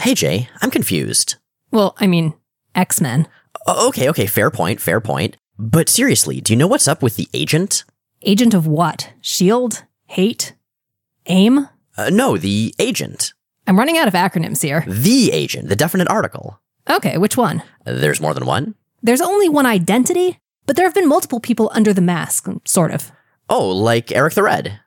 Hey, Jay, I'm confused. Well, I mean, X Men. Okay, okay, fair point, fair point. But seriously, do you know what's up with the agent? Agent of what? Shield? Hate? AIM? Uh, no, the agent. I'm running out of acronyms here. The agent, the definite article. Okay, which one? Uh, There's more than one? There's only one identity, but there have been multiple people under the mask, sort of. Oh, like Eric the Red.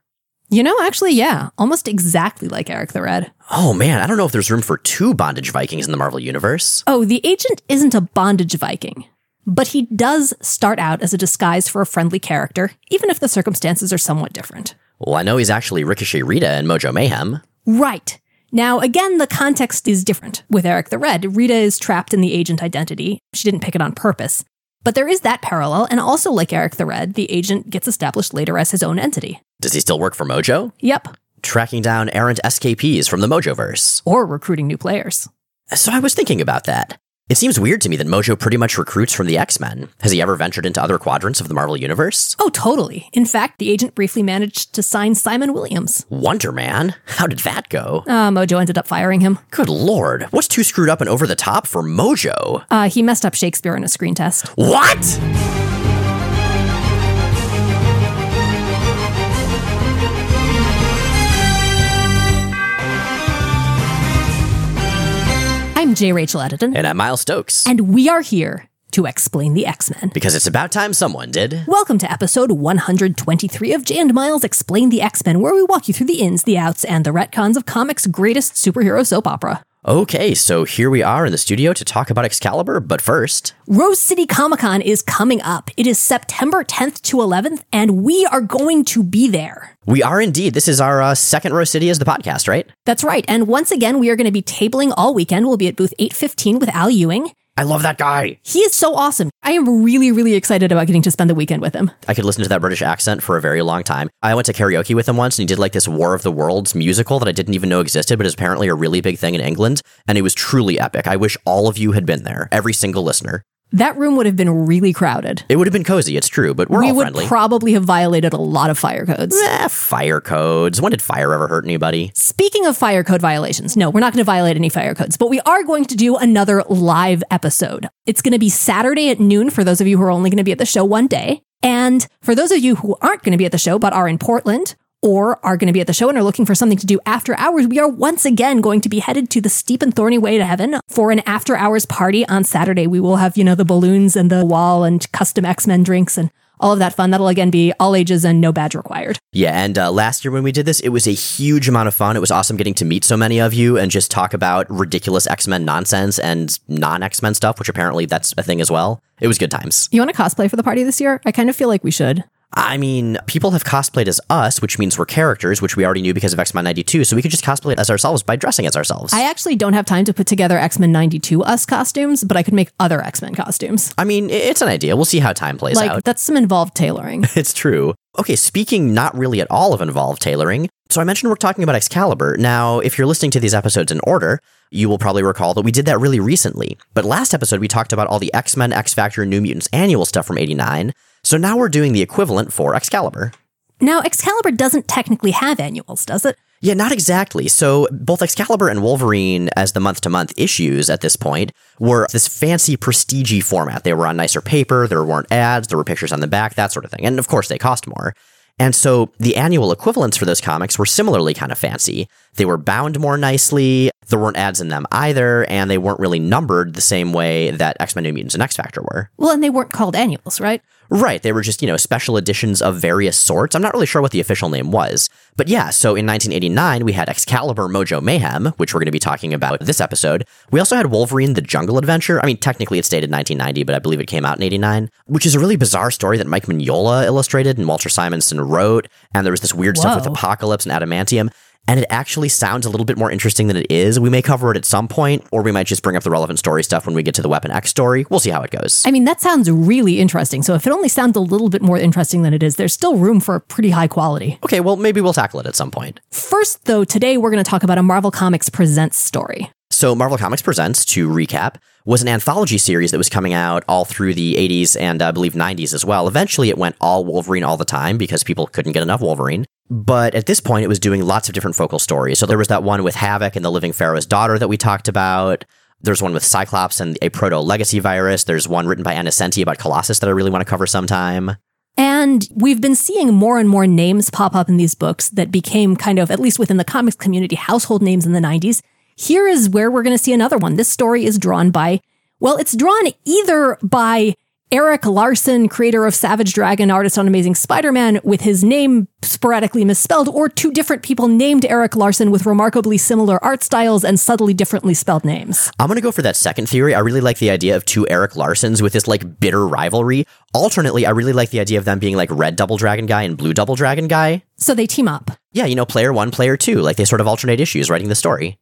You know, actually, yeah, almost exactly like Eric the Red. Oh man, I don't know if there's room for two bondage Vikings in the Marvel Universe. Oh, the agent isn't a bondage Viking, but he does start out as a disguise for a friendly character, even if the circumstances are somewhat different. Well, I know he's actually Ricochet Rita in Mojo Mayhem. Right. Now, again, the context is different. With Eric the Red, Rita is trapped in the agent identity. She didn't pick it on purpose. But there is that parallel, and also like Eric the Red, the agent gets established later as his own entity. Does he still work for Mojo? Yep. Tracking down errant SKPs from the Mojoverse. Or recruiting new players. So I was thinking about that. It seems weird to me that Mojo pretty much recruits from the X Men. Has he ever ventured into other quadrants of the Marvel Universe? Oh, totally. In fact, the agent briefly managed to sign Simon Williams. Wonder Man? How did that go? Uh, Mojo ended up firing him. Good lord, what's too screwed up and over the top for Mojo? Uh, he messed up Shakespeare in a screen test. What? I'm J. Rachel Edidin, And I'm Miles Stokes. and we are here to explain the X Men. Because it's about time someone did. Welcome to episode 123 of Jay and Miles Explain the X Men, where we walk you through the ins, the outs, and the retcons of comics' greatest superhero soap opera. Okay, so here we are in the studio to talk about Excalibur, but first, Rose City Comic Con is coming up. It is September 10th to 11th, and we are going to be there. we are indeed. This is our uh, second Rose City as the podcast, right? That's right. And once again, we are going to be tabling all weekend. We'll be at booth 815 with Al Ewing. I love that guy. He is so awesome. I am really, really excited about getting to spend the weekend with him. I could listen to that British accent for a very long time. I went to karaoke with him once and he did like this War of the Worlds musical that I didn't even know existed, but is apparently a really big thing in England. And it was truly epic. I wish all of you had been there, every single listener. That room would have been really crowded. It would have been cozy, it's true, but we're we all would friendly. probably have violated a lot of fire codes. eh, fire codes. When did fire ever hurt anybody? Speaking of fire code violations, no, we're not going to violate any fire codes, but we are going to do another live episode. It's going to be Saturday at noon for those of you who are only going to be at the show one day. And for those of you who aren't going to be at the show but are in Portland or are going to be at the show and are looking for something to do after hours, we are once again going to be headed to the steep and thorny way to heaven for an after hours party on Saturday. We will have, you know, the balloons and the wall and custom X-Men drinks and all of that fun. That'll again be all ages and no badge required. Yeah, and uh, last year when we did this, it was a huge amount of fun. It was awesome getting to meet so many of you and just talk about ridiculous X Men nonsense and non X Men stuff, which apparently that's a thing as well. It was good times. You want to cosplay for the party this year? I kind of feel like we should. I mean, people have cosplayed as us, which means we're characters, which we already knew because of X Men 92, so we could just cosplay as ourselves by dressing as ourselves. I actually don't have time to put together X Men 92 us costumes, but I could make other X Men costumes. I mean, it's an idea. We'll see how time plays Like, out. that's some involved tailoring. It's true. Okay, speaking not really at all of involved tailoring, so I mentioned we're talking about Excalibur. Now, if you're listening to these episodes in order, you will probably recall that we did that really recently. But last episode, we talked about all the X Men, X Factor, New Mutants annual stuff from 89. So now we're doing the equivalent for Excalibur. now, Excalibur doesn't technically have annuals, does it? Yeah, not exactly. So both Excalibur and Wolverine, as the month to month issues at this point, were this fancy, prestige format. They were on nicer paper, there weren't ads, there were pictures on the back, that sort of thing. And of course, they cost more. And so the annual equivalents for those comics were similarly kind of fancy. They were bound more nicely, there weren't ads in them either, and they weren't really numbered the same way that X Men New Mutants and X Factor were. Well, and they weren't called annuals, right? Right. They were just, you know, special editions of various sorts. I'm not really sure what the official name was. But yeah, so in 1989, we had Excalibur Mojo Mayhem, which we're going to be talking about this episode. We also had Wolverine the Jungle Adventure. I mean, technically it's dated 1990, but I believe it came out in 89, which is a really bizarre story that Mike Mignola illustrated and Walter Simonson wrote. And there was this weird stuff with Apocalypse and Adamantium. And it actually sounds a little bit more interesting than it is. We may cover it at some point, or we might just bring up the relevant story stuff when we get to the Weapon X story. We'll see how it goes. I mean, that sounds really interesting. So if it only sounds a little bit more interesting than it is, there's still room for a pretty high quality. Okay, well, maybe we'll tackle it at some point. First, though, today we're going to talk about a Marvel Comics Presents story. So, Marvel Comics Presents, to recap, was an anthology series that was coming out all through the 80s and I believe 90s as well. Eventually, it went all Wolverine all the time because people couldn't get enough Wolverine. But at this point, it was doing lots of different focal stories. So there was that one with Havoc and the Living Pharaoh's daughter that we talked about. There's one with Cyclops and a proto legacy virus. There's one written by Annie Nocenti about Colossus that I really want to cover sometime. And we've been seeing more and more names pop up in these books that became kind of, at least within the comics community, household names in the 90s. Here is where we're going to see another one. This story is drawn by, well, it's drawn either by Erik Larsen, creator of Savage Dragon, artist on Amazing Spider Man, with his name sporadically misspelled, or two different people named Eric Larson with remarkably similar art styles and subtly differently spelled names. I'm going to go for that second theory. I really like the idea of two Eric Larsens with this like bitter rivalry. Alternately, I really like the idea of them being like red Double Dragon guy and blue Double Dragon guy. So they team up. Yeah, you know, player one, player two. Like they sort of alternate issues writing the story.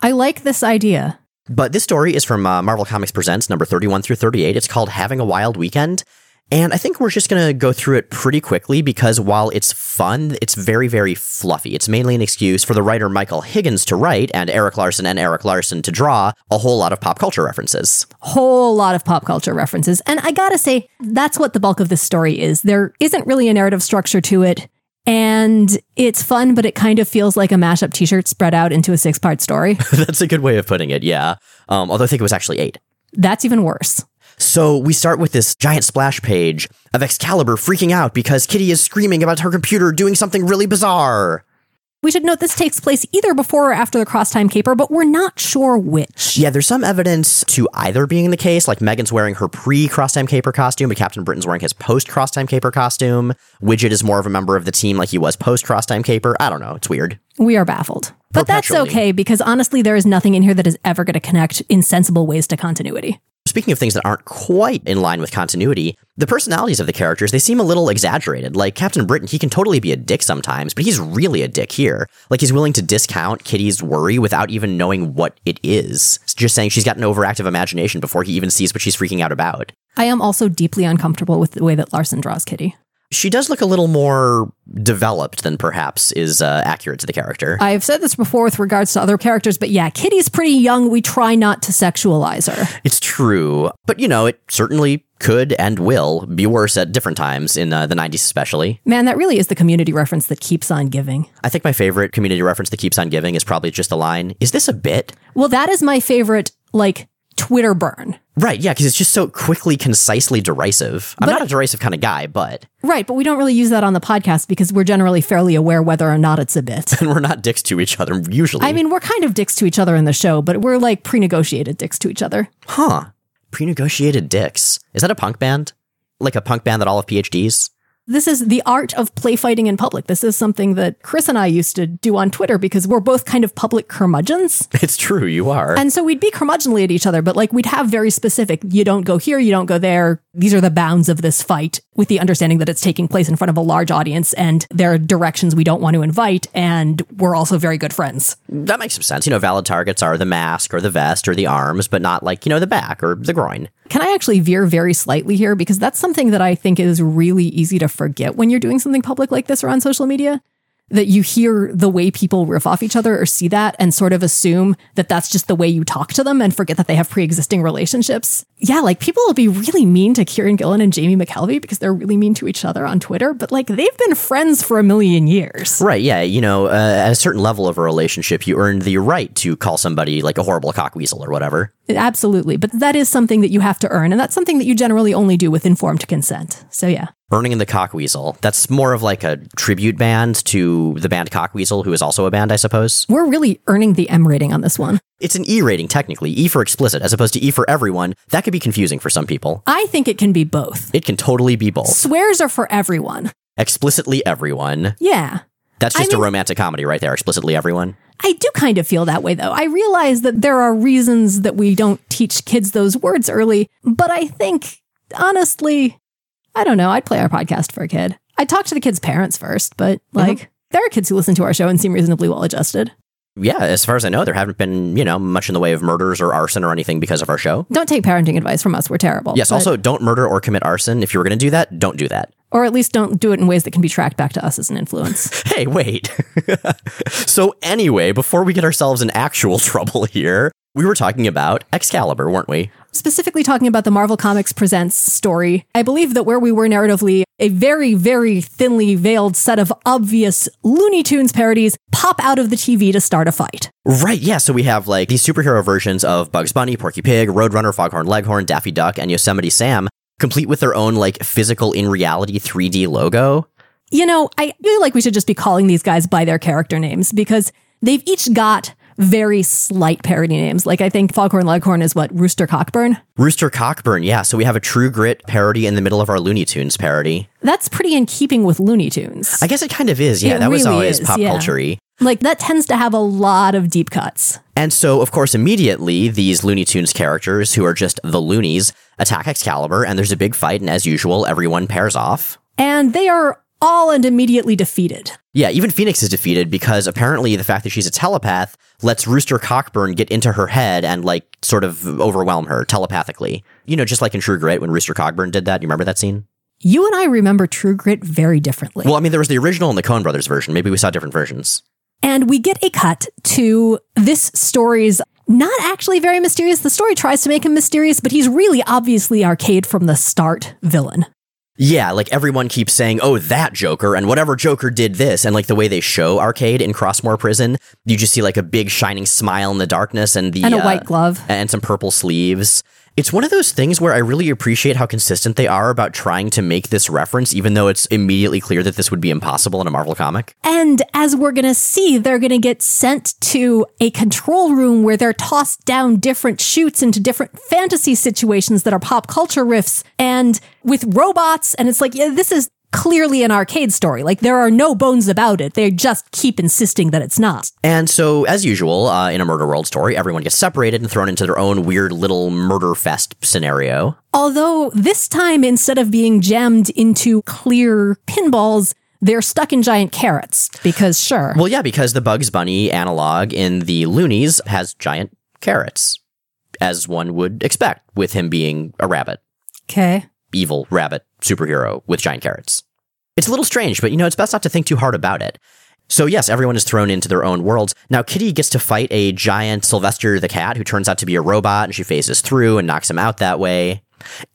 I like this idea. But this story is from uh, Marvel Comics Presents number 31 through 38. It's called Having a Wild Weekend. And I think we're just going to go through it pretty quickly because while it's fun, it's very, very fluffy. It's mainly an excuse for the writer Michael Higgins to write and Eric Larson and Eric Larson to draw a whole lot of pop culture references. Whole lot of pop culture references. And I gotta say, that's what the bulk of this story is. There isn't really a narrative structure to it. And it's fun, but it kind of feels like a mashup t shirt spread out into a six part story. That's a good way of putting it, yeah. Um, although I think it was actually eight. That's even worse. So we start with this giant splash page of Excalibur freaking out because Kitty is screaming about her computer doing something really bizarre. We should note this takes place either before or after the crosstime caper, but we're not sure which. Yeah, there's some evidence to either being the case. Like Meggan's wearing her pre crosstime caper costume, but Captain Britain's wearing his post crosstime caper costume. Widget is more of a member of the team like he was post crosstime caper. I don't know. It's weird. We are baffled. But that's okay because honestly, there is nothing in here that is ever going to connect in sensible ways to continuity. Speaking of things that aren't quite in line with continuity, the personalities of the characters, they seem a little exaggerated. Like Captain Britain, he can totally be a dick sometimes, but he's really a dick here. Like he's willing to discount Kitty's worry without even knowing what it is. Just saying she's got an overactive imagination before he even sees what she's freaking out about. I am also deeply uncomfortable with the way that Larsen draws Kitty. She does look a little more developed than perhaps is uh, accurate to the character. I've said this before with regards to other characters, but yeah, Kitty's pretty young. We try not to sexualize her. It's true, but you know, it certainly could and will be worse at different times in uh, the 90s, especially. Man, that really is the community reference that keeps on giving. I think my favorite community reference that keeps on giving is probably just the line Is this a bit? Well, that is my favorite, like, Twitter burn. Right, yeah, because it's just so quickly, concisely derisive. I'm But- not a derisive kind of guy, but Right, but we don't really use that on the podcast because we're generally fairly aware whether or not it's a bit. and we're not dicks to each other usually. I mean, we're kind of dicks to each other in the show, but we're like pre negotiated dicks to each other. huh? Pre-negotiated dicks. Is that a punk band? Like a punk band that all have PhDs? This is the art of play fighting in public. This is something that Chris and I used to do on Twitter because we're both kind of public curmudgeons. It's true, you are. And so we'd be curmudgeonly at each other, but like we'd have very specific, you don't go here, you don't go there. These are the bounds of this fight with the understanding that it's taking place in front of a large audience and there are directions we don't want to invite. And we're also very good friends. that makes some sense. You know, valid targets are the mask or the vest or the arms, but not like, you know, the back or the groin. Can I actually veer very slightly here? Because that's something that I think is really easy to forget when you're doing something public like this or on social media. That you hear the way people riff off each other or see that and sort of assume that that's just the way you talk to them and forget that they have pre existing relationships. Yeah, like people will be really mean to Kieron Gillen and Jamie McKelvie because they're really mean to each other on Twitter, but like they've been friends for a million years. Right, yeah. You know, uh, at a certain level of a relationship, you earn the right to call somebody like a horrible cockweasel or whatever. Absolutely. But that is something that you have to earn. And that's something that you generally only do with informed consent. So yeah. Burning in the Cockweasel. That's more of like a tribute band to the band Cockweasel, who is also a band, I suppose. We're really earning the M rating on this one. It's an E rating, technically. E for explicit, as opposed to E for everyone. That could be confusing for some people. I think it can be both. It can totally be both. Swears are for everyone. Explicitly everyone. Yeah. That's I just mean- a romantic comedy right there. Explicitly everyone. I do kind of feel that way though. I realize that there are reasons that we don't teach kids those words early, but I think honestly, I don't know, I'd play our podcast for a kid. I'd talk to the kids' parents first, but like there are kids who listen to our show and seem reasonably well adjusted. Yeah, as far as I know, there haven't been, you know, much in the way of murders or arson or anything because of our show. Don't take parenting advice from us, we're terrible. Yes, also don't murder or commit arson. If you were going to do that, don't do that. or at least don't do it in ways that can be tracked back to us as an influence. Hey, wait. so, anyway, before we get ourselves in actual trouble here, We were talking about Excalibur, weren't we? Specifically talking about the Marvel Comics Presents story, I believe that where we were narratively, a very, very thinly veiled set of obvious Looney Tunes parodies pop out of the TV to start a fight. Right, yeah. So we have like these superhero versions of Bugs Bunny, Porky Pig, Roadrunner, Foghorn Leghorn, Daffy Duck, and Yosemite Sam, complete with their own like physical in reality 3D logo. You know, I feel like we should just be calling these guys by their character names because they've each got very slight parody names. Like I think Foghorn Leghorn is what Rooster Cockburn. Rooster Cockburn, yeah. So we have a True Grit parody in the middle of our Looney Tunes parody. That's pretty in keeping with Looney Tunes. I guess it kind of is. Yeah, It that was always is, pop yeah. culture Like that tends to have a lot of deep cuts. And so, of course, immediately these Looney Tunes characters, who are just the Loonies, attack Excalibur, and there's a big fight. And as usual, everyone pairs off. And they are all and immediately defeated. Yeah, even Phoenix is defeated because apparently the fact that she's a telepath lets Rooster Cockburn get into her head and, like, sort of overwhelm her telepathically. You know, just like in True Grit when Rooster Cockburn did that. You remember that scene? You and I remember True Grit very differently. Well, I mean, there was the original and the Coen Brothers version. Maybe we saw different versions. And we get a cut to this story's not actually very mysterious. The story tries to make him mysterious, but he's really obviously arcade from the start villain. Yeah, like everyone keeps saying, oh, that Joker, and whatever Joker did this. And like the way they show Arcade in Crossmore Prison, you just see like a big shining smile in the darkness and the. And a uh, white glove. And some purple sleeves. It's one of those things where I really appreciate how consistent they are about trying to make this reference, even though it's immediately clear that this would be impossible in a Marvel comic. And as we're going to see, they're going to get sent to a control room where they're tossed down different chutes into different fantasy situations that are pop culture riffs and with robots. And it's like, yeah, this is clearly an arcade story. Like there are no bones about it. They just keep insisting that it's not. And so, as usual, uh, in a Murder World story, everyone gets separated and thrown into their own weird little murder fest scenario. Although this time, instead of being jammed into clear pinballs, they're stuck in giant carrots because sure. Well, yeah, because the Bugs Bunny analog in the Loonies has giant carrots, as one would expect with him being a rabbit, Okay. evil rabbit superhero with giant carrots. It's a little strange, but you know, it's best not to think too hard about it. So, yes, everyone is thrown into their own worlds. Now, Kitty gets to fight a giant Sylvester the cat who turns out to be a robot, and she phases through and knocks him out that way.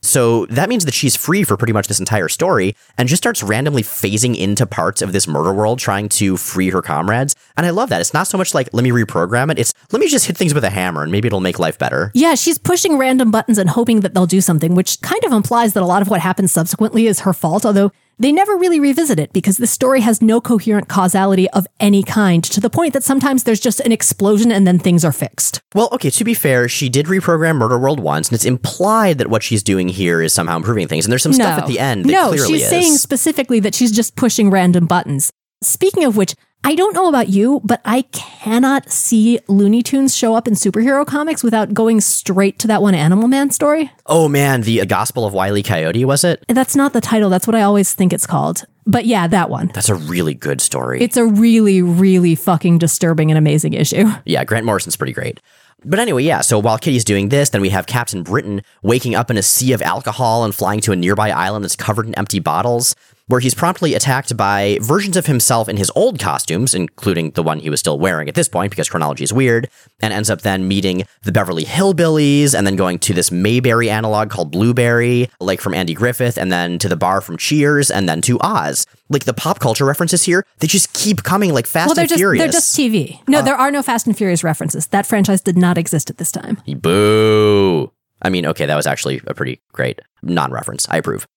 So that means that she's free for pretty much this entire story and just starts randomly phasing into parts of this murder world trying to free her comrades. And I love that. It's not so much like, let me reprogram it. It's, let me just hit things with a hammer and maybe it'll make life better. Yeah, she's pushing random buttons and hoping that they'll do something, which kind of implies that a lot of what happens subsequently is her fault, although they never really revisit it because the story has no coherent causality of any kind to the point that sometimes there's just an explosion and then things are fixed. Well, okay, to be fair, she did reprogram Murder World once, and it's implied that what she's doing here is somehow improving things. And there's some stuff at the end that no, clearly she's is. saying specifically that she's just pushing random buttons. Speaking of which, I don't know about you, but I cannot see Looney Tunes show up in superhero comics without going straight to that one Animal Man story. oh man, the uh, Gospel of Wile E. Coyote, was it? That's not the title. That's what I always think it's called. But yeah, that one. That's a really good story. It's a really, really fucking disturbing and amazing issue. Yeah, Grant Morrison's pretty great. But anyway, yeah, so while Kitty's doing this, then we have Captain Britain waking up in a sea of alcohol and flying to a nearby island that's covered in empty bottles, where he's promptly attacked by versions of himself in his old costumes, including the one he was still wearing at this point, because chronology is weird, and ends up then meeting the Beverly Hillbillies, and then going to this Mayberry analog called Blueberry, like from Andy Griffith, and then to the bar from Cheers, and then to Oz. Like the pop culture references here, they just keep coming like Fast well, they're and just Furious. they're just TV. No, uh. there are no Fast and Furious references. That franchise did not exist at this time. Boo. I mean, okay, that was actually a pretty great non reference. I approve.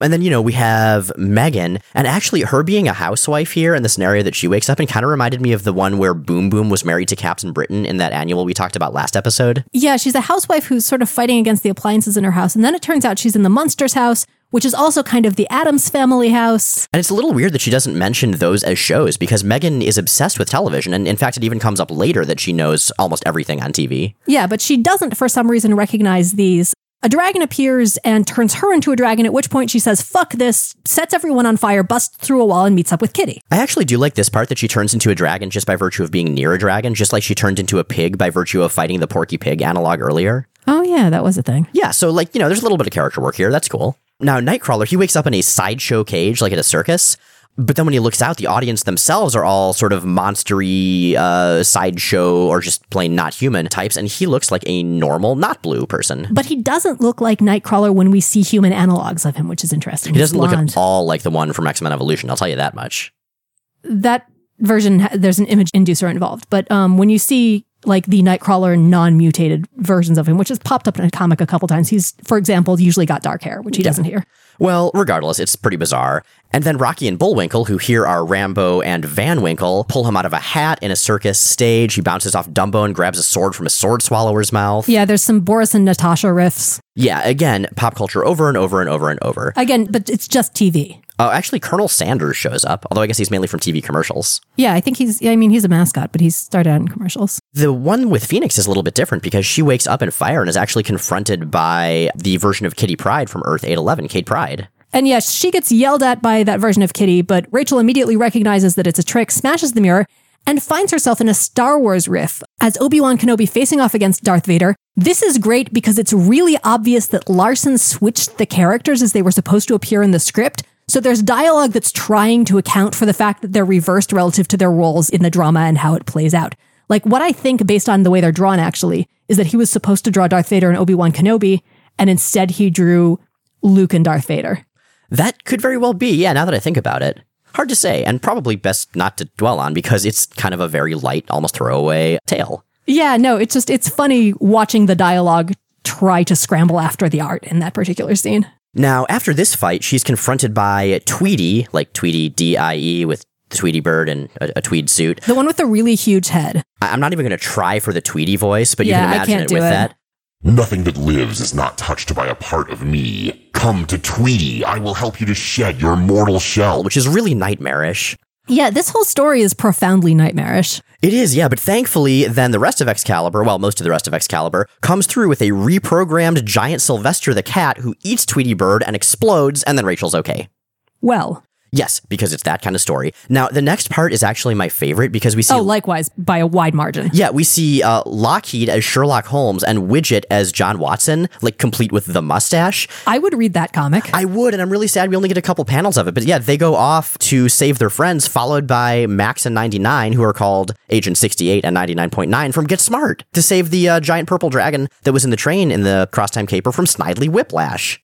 And then, you know, we have Meggan, and actually her being a housewife here in the scenario that she wakes up in kind of reminded me of the one where Boom Boom was married to Captain Britain in that annual we talked about last episode. Yeah, she's a housewife who's sort of fighting against the appliances in her house, and then it turns out she's in the Munsters house, which is also kind of the Addams family house. And it's a little weird that she doesn't mention those as shows because Meggan is obsessed with television. And in fact, it even comes up later that she knows almost everything on TV. Yeah, but she doesn't for some reason recognize these. A dragon appears and turns her into a dragon, at which point she says, fuck this, sets everyone on fire, busts through a wall, and meets up with Kitty. I actually do like this part that she turns into a dragon just by virtue of being near a dragon, just like she turned into a pig by virtue of fighting the Porky Pig analog earlier. Oh, yeah, that was a thing. Yeah, so like, you know, there's a little bit of character work here. That's cool. Now, Nightcrawler, he wakes up in a sideshow cage, like at a circus. But then when he looks out, the audience themselves are all sort of monstery, uh, sideshow or just plain not human types, and he looks like a normal, not blue person. But he doesn't look like Nightcrawler when we see human analogs of him, which is interesting. He doesn't look at all like the one from X Men Evolution. I'll tell you that much. That version, there's an image inducer involved. But um, when you see like the Nightcrawler non-mutated versions of him, which has popped up in a comic a couple times. He's, for example, usually got dark hair, which he yeah. doesn't here. Well, regardless, it's pretty bizarre. And then Rocky and Bullwinkle, who here are Rambo and Van Winkle, pull him out of a hat in a circus stage. He bounces off Dumbo and grabs a sword from a sword swallower's mouth. Yeah, there's some Boris and Natasha riffs. Yeah, again, pop culture over and over and over and over. Again, but it's just TV. Oh, actually, Colonel Sanders shows up, although I guess he's mainly from TV commercials. Yeah, I think he's, I mean, he's a mascot, but he's started out in commercials. The one with Phoenix is a little bit different because she wakes up in fire and is actually confronted by the version of Kitty Pryde from Earth 811, Kate Pryde. And yes, she gets yelled at by that version of Kitty, but Rachel immediately recognizes that it's a trick, smashes the mirror, and finds herself in a Star Wars riff as Obi-Wan Kenobi facing off against Darth Vader. This is great because it's really obvious that Larsen switched the characters as they were supposed to appear in the script so there's dialogue that's trying to account for the fact that they're reversed relative to their roles in the drama and how it plays out. Like what I think based on the way they're drawn actually is that he was supposed to draw Darth Vader and Obi-Wan Kenobi and instead he drew Luke and Darth Vader. That could very well be. Yeah, now that I think about it. Hard to say and probably best not to dwell on because it's kind of a very light, almost throwaway tale. Yeah, no, it's just it's funny watching the dialogue try to scramble after the art in that particular scene. Now, after this fight, she's confronted by Tweety, like Tweety D I E with the Tweety bird and a, a, tweed suit. The one with the really huge head. I, am not even going to try for the Tweety voice, but yeah, you can imagine it with it. that. Nothing that lives is not touched by a part of me. Come to Tweety. I will help you to shed your mortal shell. Which is really nightmarish. Yeah, this whole story is profoundly nightmarish. It is, yeah, but thankfully, then the rest of Excalibur, well, most of the rest of Excalibur, comes through with a reprogrammed giant Sylvester the cat who eats Tweety Bird and explodes, and then Rachel's okay. Well, Yes, because it's that kind of story. Now, the next part is actually my favorite because we see. Oh, likewise, by a wide margin. Yeah, we see uh, Lockheed as Sherlock Holmes and Widget as John Watson, like complete with the mustache. I would read that comic. I would, and I'm really sad we only get a couple panels of it. But yeah, they go off to save their friends, followed by Max and 99, who are called Agent 68 and 99.9 from Get Smart to save the uh, giant purple dragon that was in the train in the Crosstime Caper from Snidely Whiplash.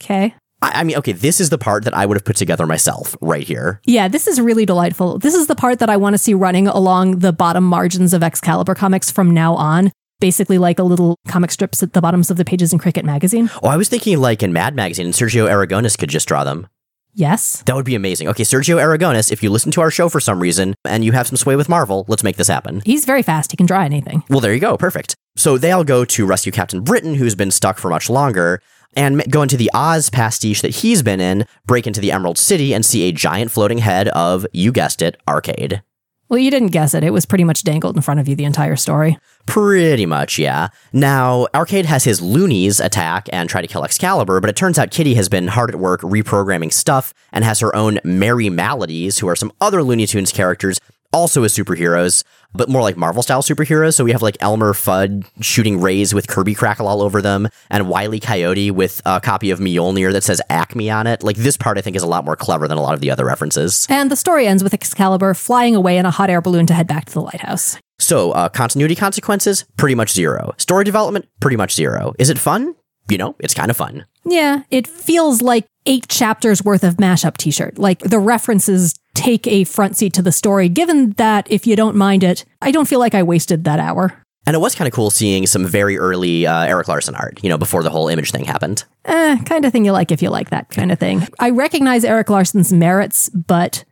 Okay. I, mean, okay, this is the part that I would have put together myself right here. Yeah, this is really delightful. This is the part that I want to see running along the bottom margins of Excalibur comics from now on. Basically, like a little comic strips at the bottoms of the pages in Cricket magazine. Oh, I was thinking like in Mad Magazine, and Sergio Aragonés could just draw them. Yes. That would be amazing. Okay, Sergio Aragonés, if you listen to our show for some reason and you have some sway with Marvel, let's make this happen. He's very fast. He can draw anything. Well, there you go. Perfect. So they all go to rescue Captain Britain, who's been stuck for much longer and go into the Oz pastiche that he's been in, break into the Emerald City, and see a giant floating head of, you guessed it, Arcade. Well, you didn't guess it. It was pretty much dangled in front of you the entire story. Pretty much, yeah. Now, Arcade has his loonies attack and try to kill Excalibur, but it turns out Kitty has been hard at work reprogramming stuff and has her own Merry Maladies, who are some other Looney Tunes characters also as superheroes, but more like Marvel style superheroes. So we have like Elmer Fudd shooting rays with Kirby Crackle all over them, and Wiley Coyote with a copy of Mjolnir that says Acme on it. Like this part, I think is a lot more clever than a lot of the other references. And the story ends with Excalibur flying away in a hot air balloon to head back to the lighthouse. So uh, continuity consequences, pretty much zero. Story development, pretty much zero. Is it fun? You know, it's kind of fun. Yeah, it feels like eight chapters worth of mashup t-shirt. Like the references take a front seat to the story, given that if you don't mind it, I don't feel like I wasted that hour. And it was kind of cool seeing some very early uh, Erik Larsen art, you know, before the whole image thing happened. Eh, kind of thing you like if you like that kind of thing. I recognize Erik Larsen's merits, but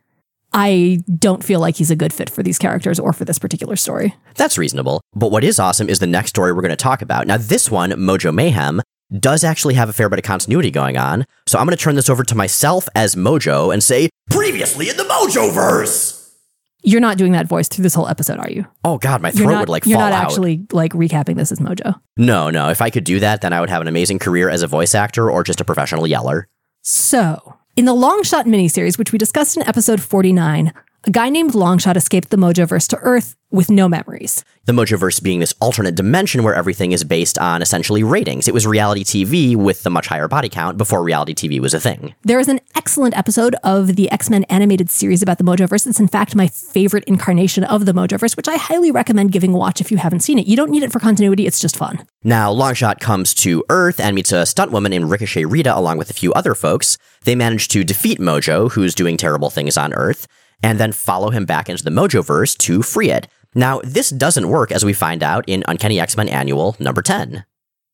I don't feel like he's a good fit for these characters or for this particular story. That's reasonable. But what is awesome is the next story we're going to talk about. Now, this one, Mojo Mayhem, does actually have a fair bit of continuity going on. So I'm going to turn this over to myself as Mojo and say, previously in the Mojoverse. You're not doing that voice through this whole episode, are you? Oh God, my throat not, would like You're not out. actually like recapping this as Mojo. No, no. If I could do that, then I would have an amazing career as a voice actor or just a professional yeller. So, in the Longshot miniseries, which we discussed in episode 49, a guy named Longshot escaped the Mojoverse to Earth with no memories. The Mojoverse being this alternate dimension where everything is based on essentially ratings. It was reality TV with the much higher body count before reality TV was a thing. There is an excellent episode of the X Men animated series about the Mojoverse. It's, in fact, my favorite incarnation of the Mojoverse, which I highly recommend giving a watch if you haven't seen it. You don't need it for continuity, it's just fun. Now, Longshot comes to Earth and meets a stunt woman named Ricochet Rita along with a few other folks. They manage to defeat Mojo, who's doing terrible things on Earth, and then follow him back into the Mojoverse to free it. Now, this doesn't work as we find out in Uncanny X Men Annual number 10.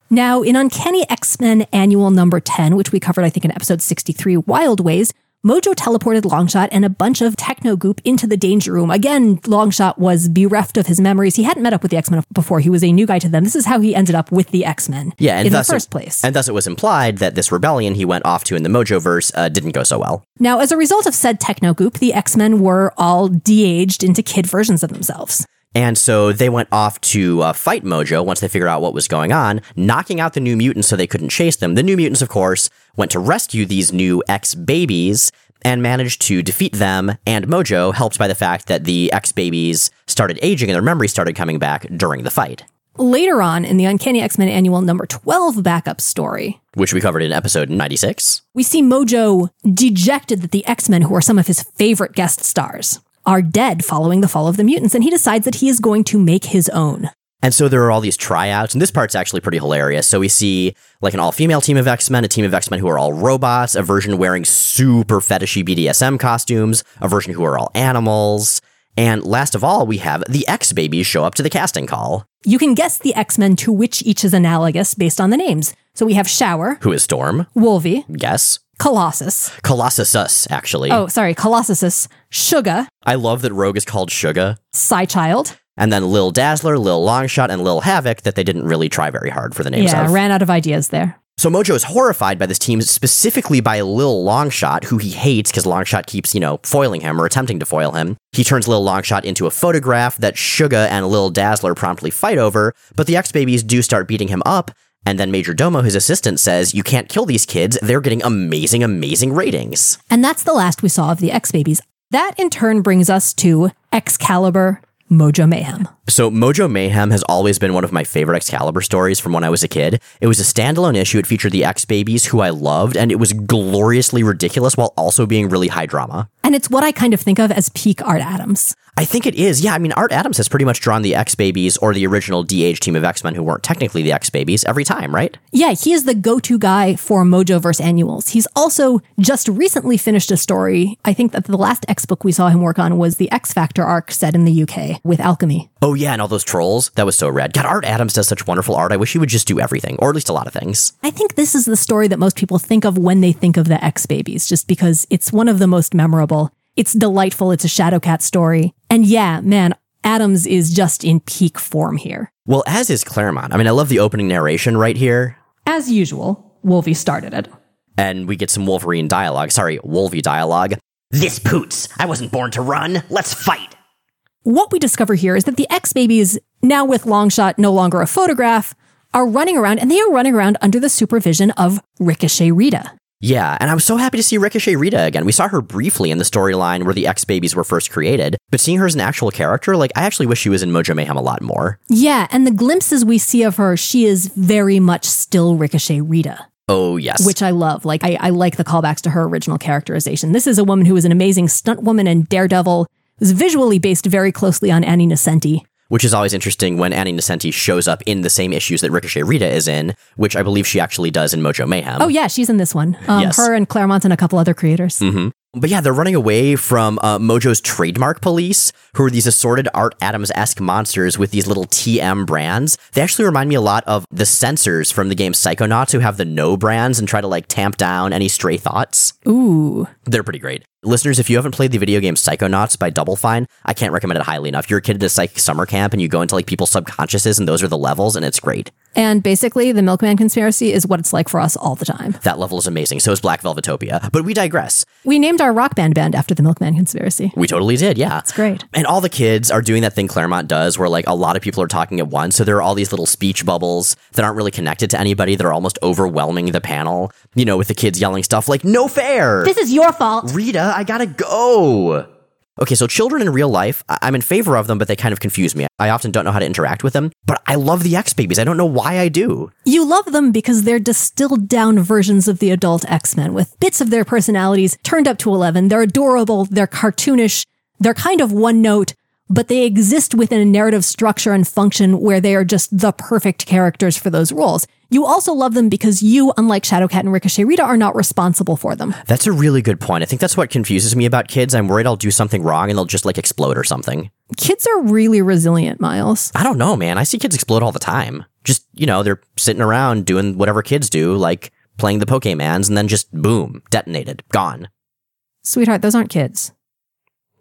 Now, in Uncanny X Men Annual number 10, which we covered, I think, in episode 63, Wild Ways, Mojo teleported Longshot and a bunch of techno goop into the danger room. Again, Longshot was bereft of his memories. He hadn't met up with the X Men before. He was a new guy to them. This is how he ended up with the X Men Yeah, in the first it, place. And thus it was implied that this rebellion he went off to in the Mojoverse uh, didn't go so well. Now, as a result of said techno goop, the X Men were all de aged into kid versions of themselves. And so they went off to uh, fight Mojo once they figured out what was going on, knocking out the new mutants so they couldn't chase them. The new mutants, of course, went to rescue these new X babies and managed to defeat them and Mojo, helped by the fact that the X babies started aging and their memories started coming back during the fight, Later on in the Uncanny X Men Annual number 12 backup story, which we covered in episode 96. we see Mojo dejected that the X Men, who are some of his favorite guest stars, are dead following the fall of the mutants, and he decides that he is going to make his own. And so there are all these tryouts, and this part's actually pretty hilarious. So we see like an all female team of X Men, a team of X Men who are all robots, a version wearing super fetishy BDSM costumes, a version who are all animals. And last of all, we have the X babies show up to the casting call. You can guess the X Men to which each is analogous based on the names. So we have Shower, Who is Storm? Wolvie, Guess. Colossus. Colossus, actually. Oh, sorry, Colossus, Sugar. I love that Rogue is called Sugar. Psychild. And then Lil Dazzler, Lil Longshot, and Lil Havoc that they didn't really try very hard for the names Yeah, of. ran out of ideas there. So Mojo is horrified by this team, specifically by Lil Longshot, who he hates because Longshot keeps, you know, foiling him or attempting to foil him. He turns Lil Longshot into a photograph that Suga and Lil Dazzler promptly fight over, but the X Babies do start beating him up. And then Major Domo, his assistant, says, You can't kill these kids. They're getting amazing, amazing ratings. And that's the last we saw of the X Babies. That in turn brings us to Excalibur Mojo Mayhem. So Mojo Mayhem has always been one of my favorite Excalibur stories from when I was a kid. It was a standalone issue. It featured the X Babies, who I loved, and it was gloriously ridiculous while also being really high drama. And it's what I kind of think of as peak Art Adams. I think it is. Yeah, I mean, Art Adams has pretty much drawn the X Babies or the original DH team of X Men who weren't technically the X Babies every time, right? Yeah, he is the go to guy for Mojoverse annuals. He's also just recently finished a story. I think that the last X book we saw him work on was the X Factor arc set in the UK with Alchemy. Oh, yeah, and all those trolls. That was so rad. God, Art Adams does such wonderful art. I wish he would just do everything, or at least a lot of things. I think this is the story that most people think of when they think of the X Babies, just because it's one of the most memorable. It's delightful. It's a Shadowcat story. And yeah, man, Adams is just in peak form here. Well, as is Claremont. I mean, I love the opening narration right here. As usual, Wolvie started it. And we get some Wolverine dialogue. Sorry, Wolvie dialogue. This poots. I wasn't born to run. Let's fight. What we discover here is that the X Babies, now with Longshot no longer a photograph, are running around and they are running around under the supervision of Ricochet Rita. Yeah, and I'm so happy to see Ricochet Rita again. We saw her briefly in the storyline where the X Babies were first created, but seeing her as an actual character, like, I actually wish she was in Mojo Mayhem a lot more. Yeah, and the glimpses we see of her, she is very much still Ricochet Rita. Oh, yes. which I love. Like I, I like the callbacks to her original characterization. This is a woman who was an amazing stunt woman and daredevil. Is visually based very closely on Annie Nocenti. Which is always interesting when Annie Nocenti shows up in the same issues that Ricochet Rita is in, which I believe she actually does in Mojo Mayhem. Oh yeah, she's in this one. Um, Yes. Her and Claremont and a couple other creators. But yeah, they're running away from uh, Mojo's trademark police, who are these assorted Art Adams esque monsters with these little TM brands. They actually remind me a lot of the censors from the game Psychonauts, who have the no brands and try to like tamp down any stray thoughts. Ooh, They're pretty great. Listeners, if you haven't played the video game Psychonauts by Double Fine, I can't recommend it highly enough. You're a kid at a psychic summer camp and you go into like people's subconsciouses and those are the levels and it's great. And basically, the Milkman conspiracy is what it's like for us all the time. That level is amazing. So is Black Velvetopia. But we digress. We named our rock band band after the Milkman conspiracy. We totally did, yeah. It's great. And all the kids are doing that thing Claremont does where like a lot of people are talking at once. So there are all these little speech bubbles that aren't really connected to anybody that are almost overwhelming the panel, you know, with the kids yelling stuff like, no fair. This is your fault. Rita, I gotta go. Okay, so children in real life, I- I'm in favor of them, but they kind of confuse me. I often don't know how to interact with them, but I love the X babies. I don't know why I do. You love them because they're distilled down versions of the adult X Men with bits of their personalities turned up to 11. They're adorable, they're cartoonish, they're kind of one note, but they exist within a narrative structure and function where they are just the perfect characters for those roles. You also love them because you, unlike Shadowcat and Ricochet Rita, are not responsible for them. That's a really good point. I think that's what confuses me about kids. I'm worried I'll do something wrong and they'll just like explode or something. Kids are really resilient, Miles. I don't know, man. I see kids explode all the time. Just, you know, they're sitting around doing whatever kids do, like playing the Pokemans, and then just boom, detonated, gone. Sweetheart, those aren't kids.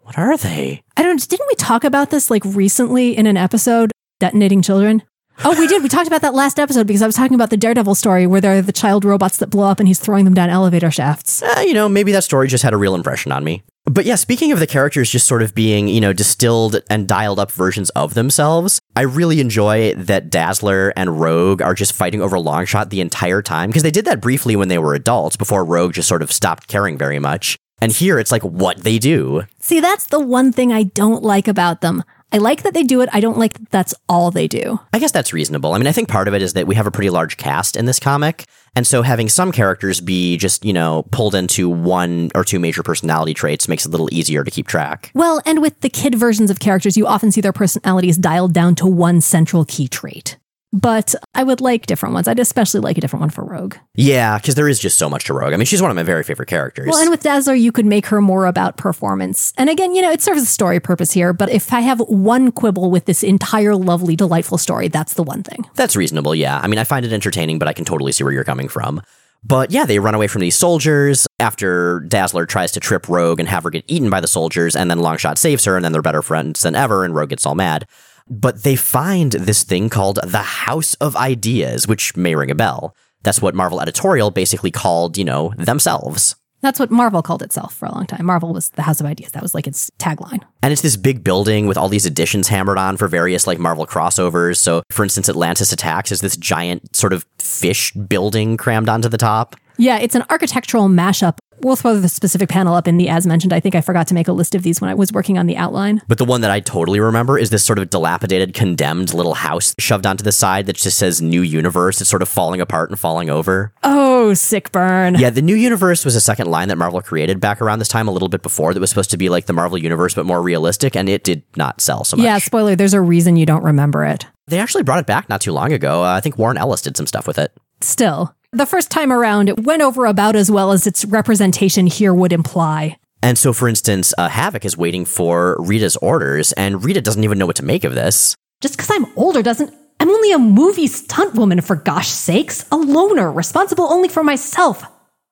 What are they? I don't, didn't we talk about this like recently in an episode, Detonating Children? Oh, we did. We talked about that last episode because I was talking about the Daredevil story where they're the child robots that blow up and he's throwing them down elevator shafts. Eh, you know, maybe that story just had a real impression on me. But yeah, speaking of the characters just sort of being, you know, distilled and dialed up versions of themselves, I really enjoy that Dazzler and Rogue are just fighting over Longshot the entire time because they did that briefly when they were adults before Rogue just sort of stopped caring very much. And here it's like what they do. See, that's the one thing I don't like about them. I like that they do it. I don't like that that's all they do. I guess that's reasonable. I mean, I think part of it is that we have a pretty large cast in this comic. And so having some characters be just, you know, pulled into one or two major personality traits makes it a little easier to keep track. Well, and with the kid versions of characters, you often see their personalities dialed down to one central key trait. But I would like different ones. I'd especially like a different one for Rogue. Yeah, because there is just so much to Rogue. I mean, she's one of my very favorite characters. Well, and with Dazzler, you could make her more about performance. And again, you know, it serves a story purpose here, but if I have one quibble with this entire lovely, delightful story, that's the one thing. That's reasonable, yeah. I mean, I find it entertaining, but I can totally see where you're coming from. But yeah, they run away from these soldiers after Dazzler tries to trip Rogue and have her get eaten by the soldiers, and then Longshot saves her, and then they're better friends than ever, and Rogue gets all mad. But they find this thing called the House of Ideas, which may ring a bell. That's what Marvel Editorial basically called, you know, themselves. That's what Marvel called itself for a long time. Marvel was the House of Ideas. That was like its tagline. And it's this big building with all these additions hammered on for various like Marvel crossovers. So, for instance, Atlantis Attacks is this giant sort of fish building crammed onto the top. Yeah, it's an architectural mashup. We'll throw the specific panel up in the as mentioned. I think I forgot to make a list of these when I was working on the outline. But the one that I totally remember is this sort of dilapidated, condemned little house shoved onto the side that just says New Universe. It's sort of falling apart and falling over. Oh, sick burn. Yeah, the New Universe was a second line that Marvel created back around this time, a little bit before, that was supposed to be like the Marvel Universe, but more realistic, and it did not sell so much. Yeah, spoiler, there's a reason you don't remember it. They actually brought it back not too long ago. Uh, I think Warren Ellis did some stuff with it. Still, the first time around, it went over about as well as its representation here would imply. And so, for instance, uh, Havoc is waiting for Rita's orders, and Rita doesn't even know what to make of this. Just because I'm older doesn't. I'm only a movie stunt woman, for gosh sakes. A loner, responsible only for myself.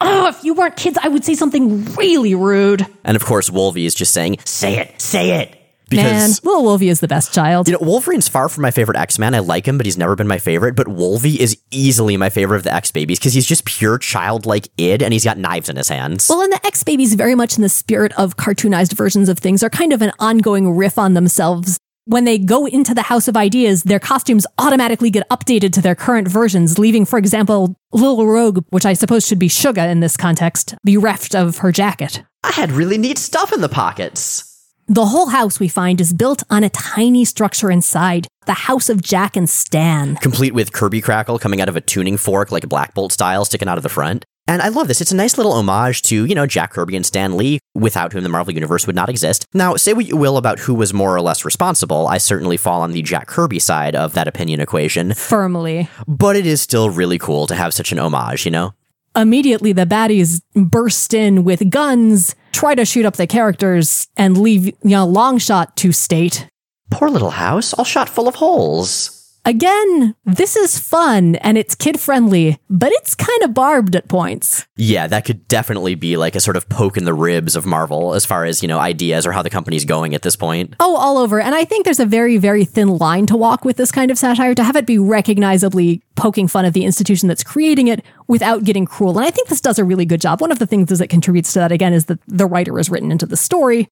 Oh, if you weren't kids, I would say something really rude. And of course, Wolvie is just saying, say it, say it. Man, Little Wolvie is the best child. You know, Wolverine's far from my favorite X Man. I like him, but he's never been my favorite. But Wolvie is easily my favorite of the X babies because he's just pure childlike id and he's got knives in his hands. Well, and the X babies, very much in the spirit of cartoonized versions of things, are kind of an ongoing riff on themselves. When they go into the House of Ideas, their costumes automatically get updated to their current versions, leaving, for example, Little Rogue, which I suppose should be Suga in this context, bereft of her jacket. I had really neat stuff in the pockets. The whole house we find is built on a tiny structure inside, the house of Jack and Stan. Complete with Kirby Crackle coming out of a tuning fork like a Black Bolt style sticking out of the front. And I love this. It's a nice little homage to, you know, Jack Kirby and Stan Lee, without whom the Marvel Universe would not exist. Now, say what you will about who was more or less responsible. I certainly fall on the Jack Kirby side of that opinion equation. Firmly. But it is still really cool to have such an homage, you know? Immediately, the baddies burst in with guns, try to shoot up the characters, and leave, you know, Longshot to state. Poor little house, all shot full of holes. Again, this is fun and it's kid friendly, but it's kind of barbed at points. Yeah, that could definitely be like a sort of poke in the ribs of Marvel as far as, you know, ideas or how the company's going at this point. Oh, all over. And I think there's a very, very thin line to walk with this kind of satire to have it be recognizably poking fun of the institution that's creating it without getting cruel. And I think this does a really good job. One of the things that contributes to that, again, is that the writer is written into the story.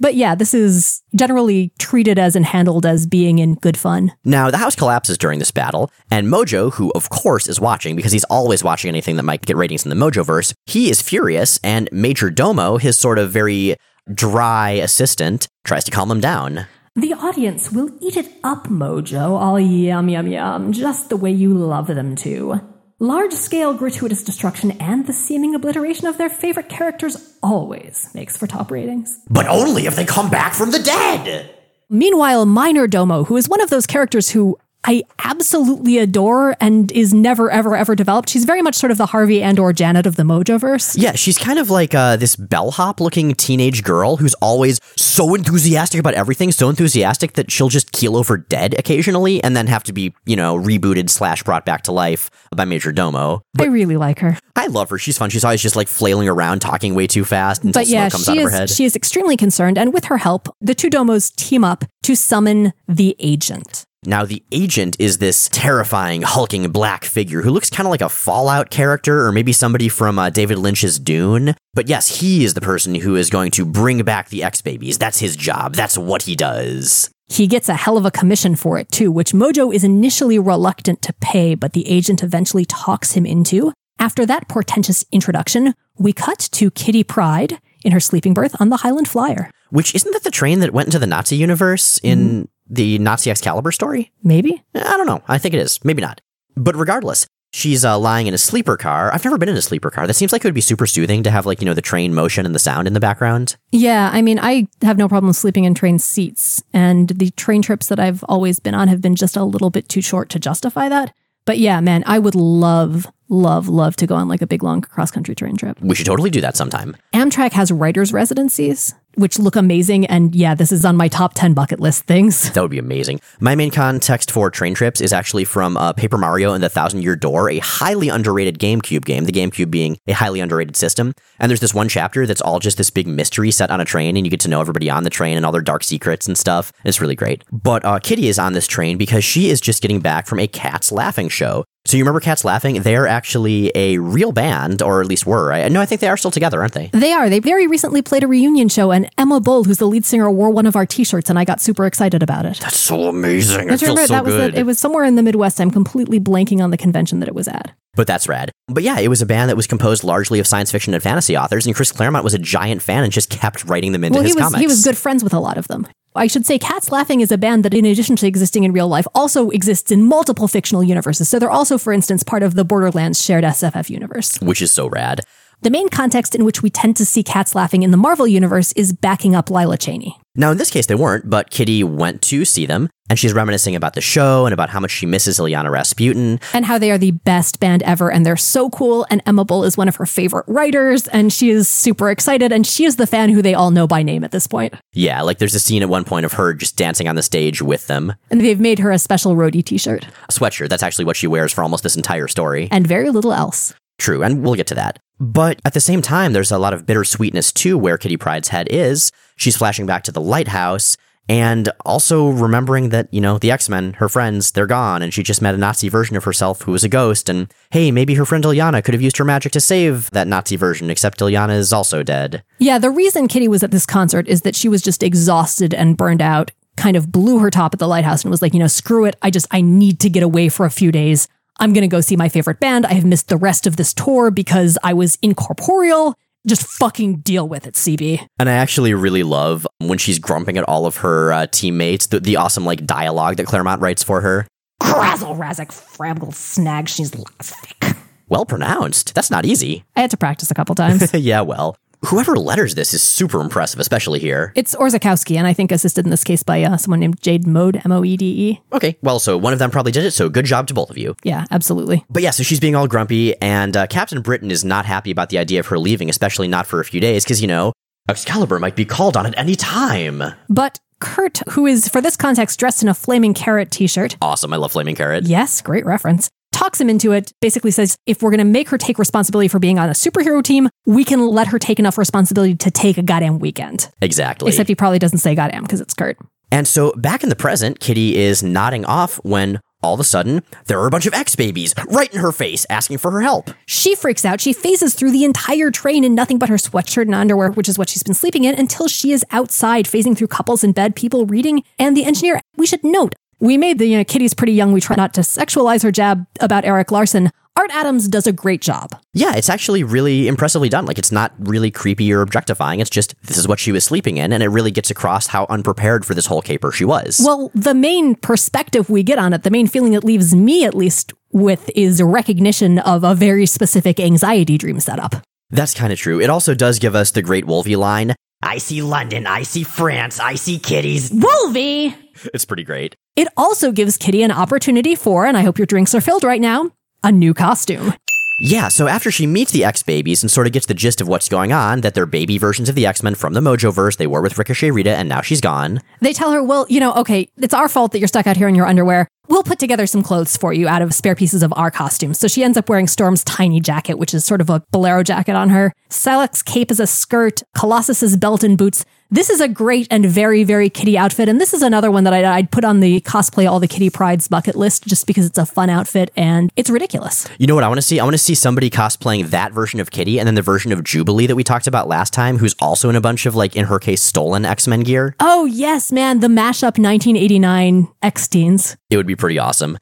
But yeah, this is generally treated as and handled as being in good fun. Now, the house collapses during this battle, and Mojo, who of course is watching because he's always watching anything that might get ratings in the Mojoverse, he is furious, and Major Domo, his sort of very dry assistant tries to calm him down. The audience will eat it up, Mojo, all yum yum yum, just the way you love them to. Large scale gratuitous destruction and the seeming obliteration of their favorite characters always makes for top ratings. But only if they come back from the dead! Meanwhile, Minor Domo, who is one of those characters who I absolutely adore and is never, ever, ever developed. She's very much sort of the Harvey and or Janet of the Mojoverse. Yeah, she's kind of like uh, this bellhop looking teenage girl who's always so enthusiastic about everything, so enthusiastic that she'll just keel over dead occasionally and then have to be, you know, rebooted slash brought back to life by Major Domo. I really like her. I love her. She's fun. She's always just like flailing around, talking way too fast until But yeah, smoke comes she out of her is, head. she is extremely concerned, and with her help, the two Domos team up to summon the agent. Now, the agent is this terrifying, hulking black figure who looks kind of like a Fallout character or maybe somebody from uh, David Lynch's Dune. But yes, he is the person who is going to bring back the X Babies. That's his job. That's what he does. He gets a hell of a commission for it, too, which Mojo is initially reluctant to pay, but the agent eventually talks him into. After that portentous introduction, we cut to Kitty Pryde in her sleeping berth on the Highland Flyer. Which isn't that the train that went into the Nazi universe in the Nazi Excalibur story? Maybe? I don't know. I think it is. Maybe not. But regardless, she's uh, lying in a sleeper car. I've never been in a sleeper car. That seems like it would be super soothing to have, like, you know, the train motion and the sound in the background. Yeah, I mean, I have no problem sleeping in train seats, and the train trips that I've always been on have been just a little bit too short to justify that. But yeah, man, I would love, love, love to go on like a big long cross country train trip. We should totally do that sometime. Amtrak has writers' residencies, which look amazing. And yeah, this is on my top 10 bucket list things. That would be amazing. My main context for train trips is actually from uh, Paper Mario and the Thousand Year Door, a highly underrated GameCube game, the GameCube being a highly underrated system. And there's this one chapter that's all just this big mystery set on a train, and you get to know everybody on the train and all their dark secrets and stuff. It's really great. But uh, Kitty is on this train because she is just getting back from a Cats Laughing show. So you remember Cats Laughing? They're actually a real band, or at least were. I, no, I think they are still together, aren't they? They are. They very recently played a reunion show, and Emma Bull, who's the lead singer, wore one of our t shirts, and I got super excited about it. That's so amazing. Don't It remember so that was good. the, it was somewhere in the Midwest. I'm completely blanking on the convention that it was at. But that's rad. But yeah, it was a band that was composed largely of science fiction and fantasy authors, and Chris Claremont was a giant fan and just kept writing them into Well, his he was comics. he was good friends with a lot of them. I should say Cats Laughing is a band that in addition to existing in real life also exists in multiple fictional universes. So they're also for instance part of the Borderlands shared SFF universe. which is so rad. The main context in which we tend to see Cats Laughing in the Marvel universe is backing up Lila Cheney. Now, in this case, they weren't, but Kitty went to see them, and she's reminiscing about the show and about how much she misses Illyana Rasputin. and how they are the best band ever and they're so cool and Emma Bull is one of her favorite writers and she is super excited and she is the fan who they all know by name at this point. Yeah, like there's a scene at one point of her just dancing on the stage with them. And they've made her a special roadie t-shirt A sweatshirt, that's actually what she wears for almost this entire story. and very little else. True, and we'll get to that. But at the same time, there's a lot of bittersweetness too where Kitty Pryde's head is. She's flashing back to the lighthouse and also remembering that, you know, the X Men, her friends, they're gone, and she just met a Nazi version of herself who was a ghost. And hey, maybe her friend Illyana could have used her magic to save that Nazi version, except Illyana is also dead. Yeah, the reason Kitty was at this concert is that she was just exhausted and burned out, kind of blew her top at the lighthouse and was like, you know, screw it. I just, I need to get away for a few days. I'm going to go see my favorite band. I have missed the rest of this tour because I was incorporeal. Just fucking deal with it, CB. And I actually really love when she's grumping at all of her uh, teammates, the, the awesome like dialogue that Claremont writes for her. Grazzle razzic frabgle snag, she's thick. Well pronounced. That's not easy. I had to practice a couple times. yeah, well. Whoever letters this is super impressive, especially here. it's Orzechowski, and I think assisted in this case by uh, someone named Jade Moede, M O E D E. Okay, well, so one of them probably did it, so good job to both of you. Yeah, absolutely. But yeah, so she's being all grumpy, and uh, Captain Britain is not happy about the idea of her leaving, especially not for a few days, because, you know, Excalibur might be called on at any time. But Kurt, who is for this context dressed in a flaming carrot t shirt, Awesome, I love Flaming Carrot. yes, great reference, talks him into it, basically says if we're going to make her take responsibility for being on a superhero team, we can let her take enough responsibility to take a goddamn weekend. Exactly. Except he probably doesn't say goddamn because it's Kurt. And so back in the present, Kitty is nodding off when all of a sudden there are a bunch of X babies right in her face asking for her help. She freaks out. She phases through the entire train in nothing but her sweatshirt and underwear, which is what she's been sleeping in, until she is outside, phasing through couples in bed, people reading, and the engineer. We should note We made the, you know, Kitty's pretty young. We try not to sexualize her jab about Erik Larsen. Art Adams does a great job. Yeah, it's actually really impressively done. Like, it's not really creepy or objectifying. It's just this is what she was sleeping in, and it really gets across how unprepared for this whole caper she was. Well, the main perspective we get on it, the main feeling it leaves me at least with is recognition of a very specific anxiety dream setup. That's kind of true. It also does give us the great Wolvie line I see London, I see France, I see kitties. Wolvie! It's pretty great. It also gives Kitty an opportunity for, and I hope your drinks are filled right now, a new costume. Yeah, so after she meets the X babies and sort of gets the gist of what's going on, that they're baby versions of the X Men from the Mojo verse they were with Ricochet Rita, and now she's gone. They tell her, well, you know, okay, it's our fault that you're stuck out here in your underwear. We'll put together some clothes for you out of spare pieces of our costumes. So she ends up wearing Storm's tiny jacket, which is sort of a bolero jacket on her. Psylocke's cape is a skirt, Colossus's belt and boots. This is a great and very, very kitty outfit. And this is another one that I'd, I'd, put on the cosplay all the kitty prides bucket list just because it's a fun outfit and it's ridiculous. You know what I want to see? I want to see somebody cosplaying that version of Kitty and then the version of Jubilee that we talked about last time, who's also in a bunch of, like, in her case, stolen X Men gear. Oh, yes, man. The mashup 1989 X Teens. It would be pretty awesome.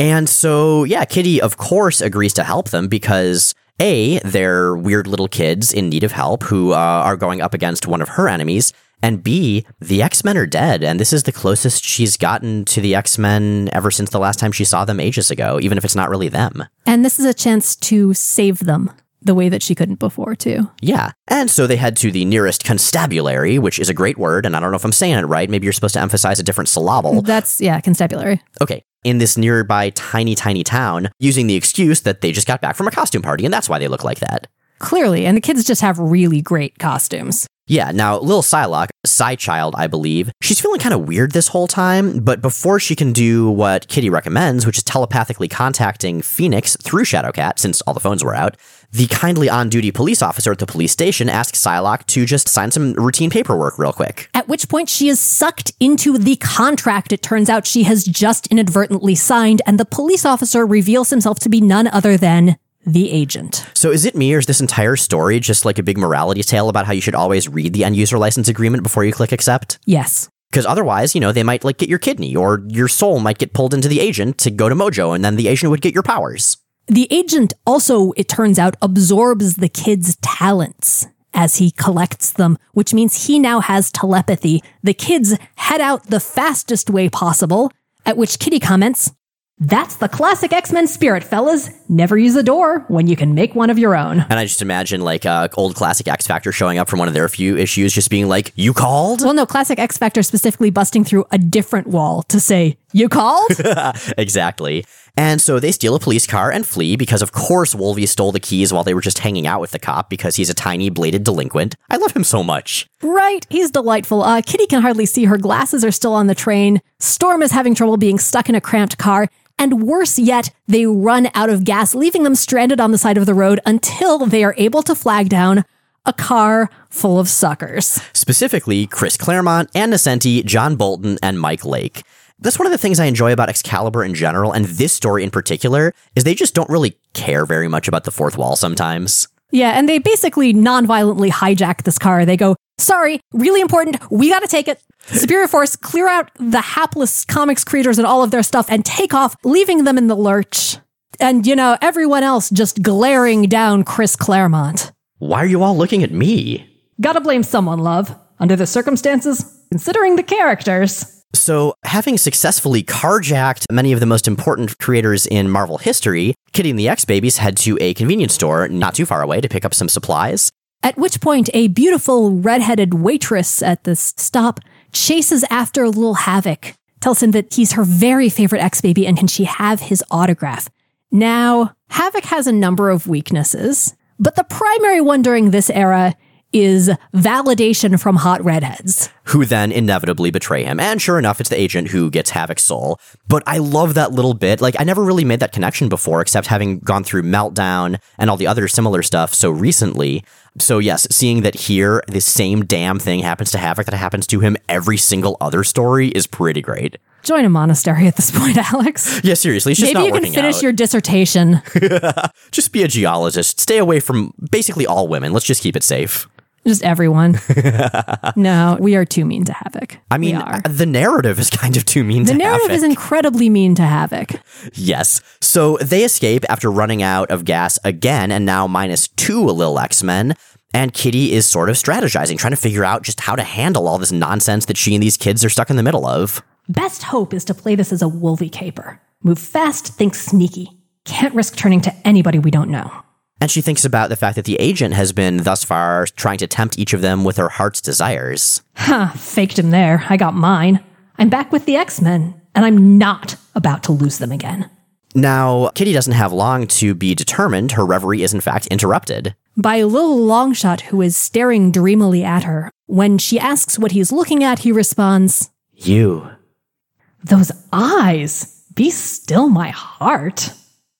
And so, yeah, Kitty, of course, agrees to help them because a, they're weird little kids in need of help who uh, are going up against one of her enemies. And B, the X Men are dead, and this is the closest she's gotten to the X Men ever since the last time she saw them ages ago, even if it's not really them. And this is a chance to save them the way that she couldn't before, too. Yeah. And so they head to the nearest constabulary, which is a great word, and I don't know if I'm saying it right. Maybe you're supposed to emphasize a different syllable. That's, yeah, constabulary. Okay. In this nearby tiny, tiny town, using the excuse that they just got back from a costume party, and that's why they look like that. Clearly. And the kids just have really great costumes. Yeah, now Lil Psylocke, Psychild, I believe, she's feeling kind of weird this whole time, but before she can do what Kitty recommends, which is telepathically contacting Phoenix through Shadowcat, since all the phones were out, the kindly on duty police officer at the police station asks Psylocke to just sign some routine paperwork real quick. At which point she is sucked into the contract it turns out she has just inadvertently signed, and the police officer reveals himself to be none other than the agent. So is it me or is this entire story just like a big morality tale about how you should always read the end user license agreement before you click accept? Yes. Because otherwise, you know, they might like get your kidney or your soul might get pulled into the agent to go to Mojo and then the agent would get your powers. The agent also, it turns out, absorbs the kid's talents as he collects them, which means he now has telepathy. The kids head out the fastest way possible, at which Kitty comments, that's the classic X Men spirit, fellas. Never use a door when you can make one of your own. And I just imagine like uh, old classic X Factor showing up from one of their few issues, just being like, "You called?" Well, no, classic X Factor specifically busting through a different wall to say, "You called?" exactly. And so they steal a police car and flee because, of course, Wolvie stole the keys while they were just hanging out with the cop because he's a tiny bladed delinquent. I love him so much. Right, he's delightful. Uh, Kitty can hardly see her glasses are still on the train. Storm is having trouble being stuck in a cramped car. And worse yet, they run out of gas, leaving them stranded on the side of the road until they are able to flag down a car full of suckers. Specifically, Chris Claremont, Ann Nocenti, John Bolton, and Mike Lake. That's one of the things I enjoy about Excalibur in general, and this story in particular, is they just don't really care very much about the fourth wall sometimes. Yeah, and they basically non-violently hijack this car. They go, sorry, really important, we gotta take it. Superior Force, clear out the hapless comics creators and all of their stuff and take off, leaving them in the lurch. And, you know, everyone else just glaring down Chris Claremont. Why are you all looking at me? Gotta blame someone, love. Under the circumstances, considering the characters. So, having successfully carjacked many of the most important creators in Marvel history, Kitty and the X Babies head to a convenience store not too far away to pick up some supplies. At which point, a beautiful redheaded waitress at this stop chases after Lil Havoc, tells him that he's her very favorite X baby and can she have his autograph. Now, Havoc has a number of weaknesses, but the primary one during this era is validation from hot redheads. Who then inevitably betray him. And sure enough, it's the agent who gets Havoc's soul. But I love that little bit. Like, I never really made that connection before, except having gone through Meltdown and all the other similar stuff so recently. So, yes, seeing that here, the same damn thing happens to Havoc that happens to him every single other story is pretty great. Join a monastery at this point, Alex. Yeah, seriously, it's just Maybe not you can finish out. your dissertation. just be a geologist. Stay away from basically all women. Let's just keep it safe. Just everyone. no, we are too mean to Havoc. I mean, uh, the narrative is kind of too mean to Havoc. The to narrative Havoc. is incredibly mean to Havoc. Yes. So they escape after running out of gas again and now minus two little X Men. And Kitty is sort of strategizing, trying to figure out just how to handle all this nonsense that she and these kids are stuck in the middle of. Best hope is to play this as a Wolvie caper. Move fast, think sneaky. Can't risk turning to anybody we don't know. And she thinks about the fact that the agent has been thus far trying to tempt each of them with her heart's desires. Huh, faked him there. I got mine. I'm back with the X Men, and I'm not about to lose them again. Now, Kitty doesn't have long to be determined. Her reverie is, in fact, interrupted. By Lil Longshot, who is staring dreamily at her. When she asks what he's looking at, he responds, You. Those eyes! Be still my heart.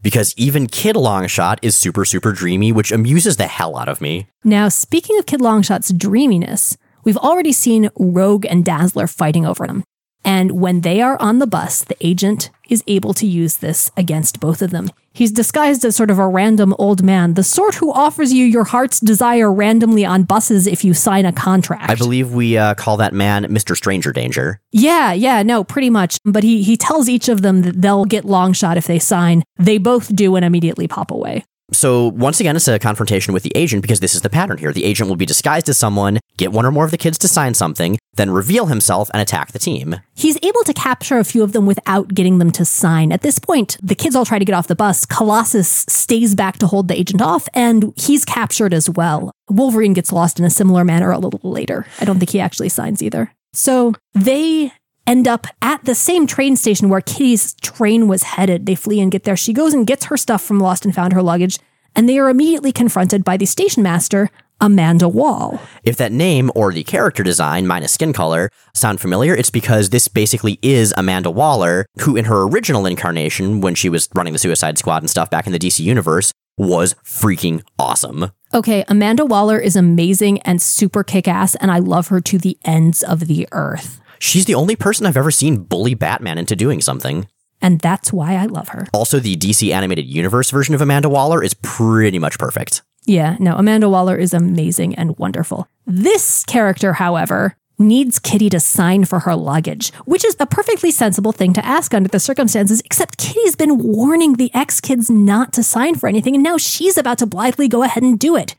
Because even Kid Longshot is super, super dreamy, which amuses the hell out of me. Now, speaking of Kid Longshot's dreaminess, we've already seen Rogue and Dazzler fighting over him. And when they are on the bus, the agent is able to use this against both of them. He's disguised as sort of a random old man, the sort who offers you your heart's desire randomly on buses if you sign a contract. I believe we uh, call that man Mr. Stranger Danger. Yeah, yeah, no, pretty much. But he he tells each of them that they'll get Longshot if they sign. They both do and immediately pop away. So, once again, it's a confrontation with the agent because this is the pattern here. The agent will be disguised as someone, get one or more of the kids to sign something, then reveal himself and attack the team. He's able to capture a few of them without getting them to sign. At this point, the kids all try to get off the bus. Colossus stays back to hold the agent off, and he's captured as well. Wolverine gets lost in a similar manner a little later. I don't think he actually signs either. So they end up at the same train station where Kitty's train was headed. They flee and get there. She goes and gets her stuff from Lost and found her luggage, and they are immediately confronted by the station master, Amanda Wall. If that name or the character design minus skin color sound familiar, it's because this basically is Amanda Waller, who in her original incarnation, when she was running the Suicide Squad and stuff back in the DC universe, was freaking awesome. Okay, Amanda Waller is amazing and super kick ass, and I love her to the ends of the earth. She's the only person I've ever seen bully Batman into doing something. And that's why I love her. Also, the DC animated universe version of Amanda Waller is pretty much perfect. Yeah, no, Amanda Waller is amazing and wonderful. This character, however, needs Kitty to sign for her luggage, which is a perfectly sensible thing to ask under the circumstances, except Kitty's been warning the ex kids not to sign for anything, and now she's about to blithely go ahead and do it.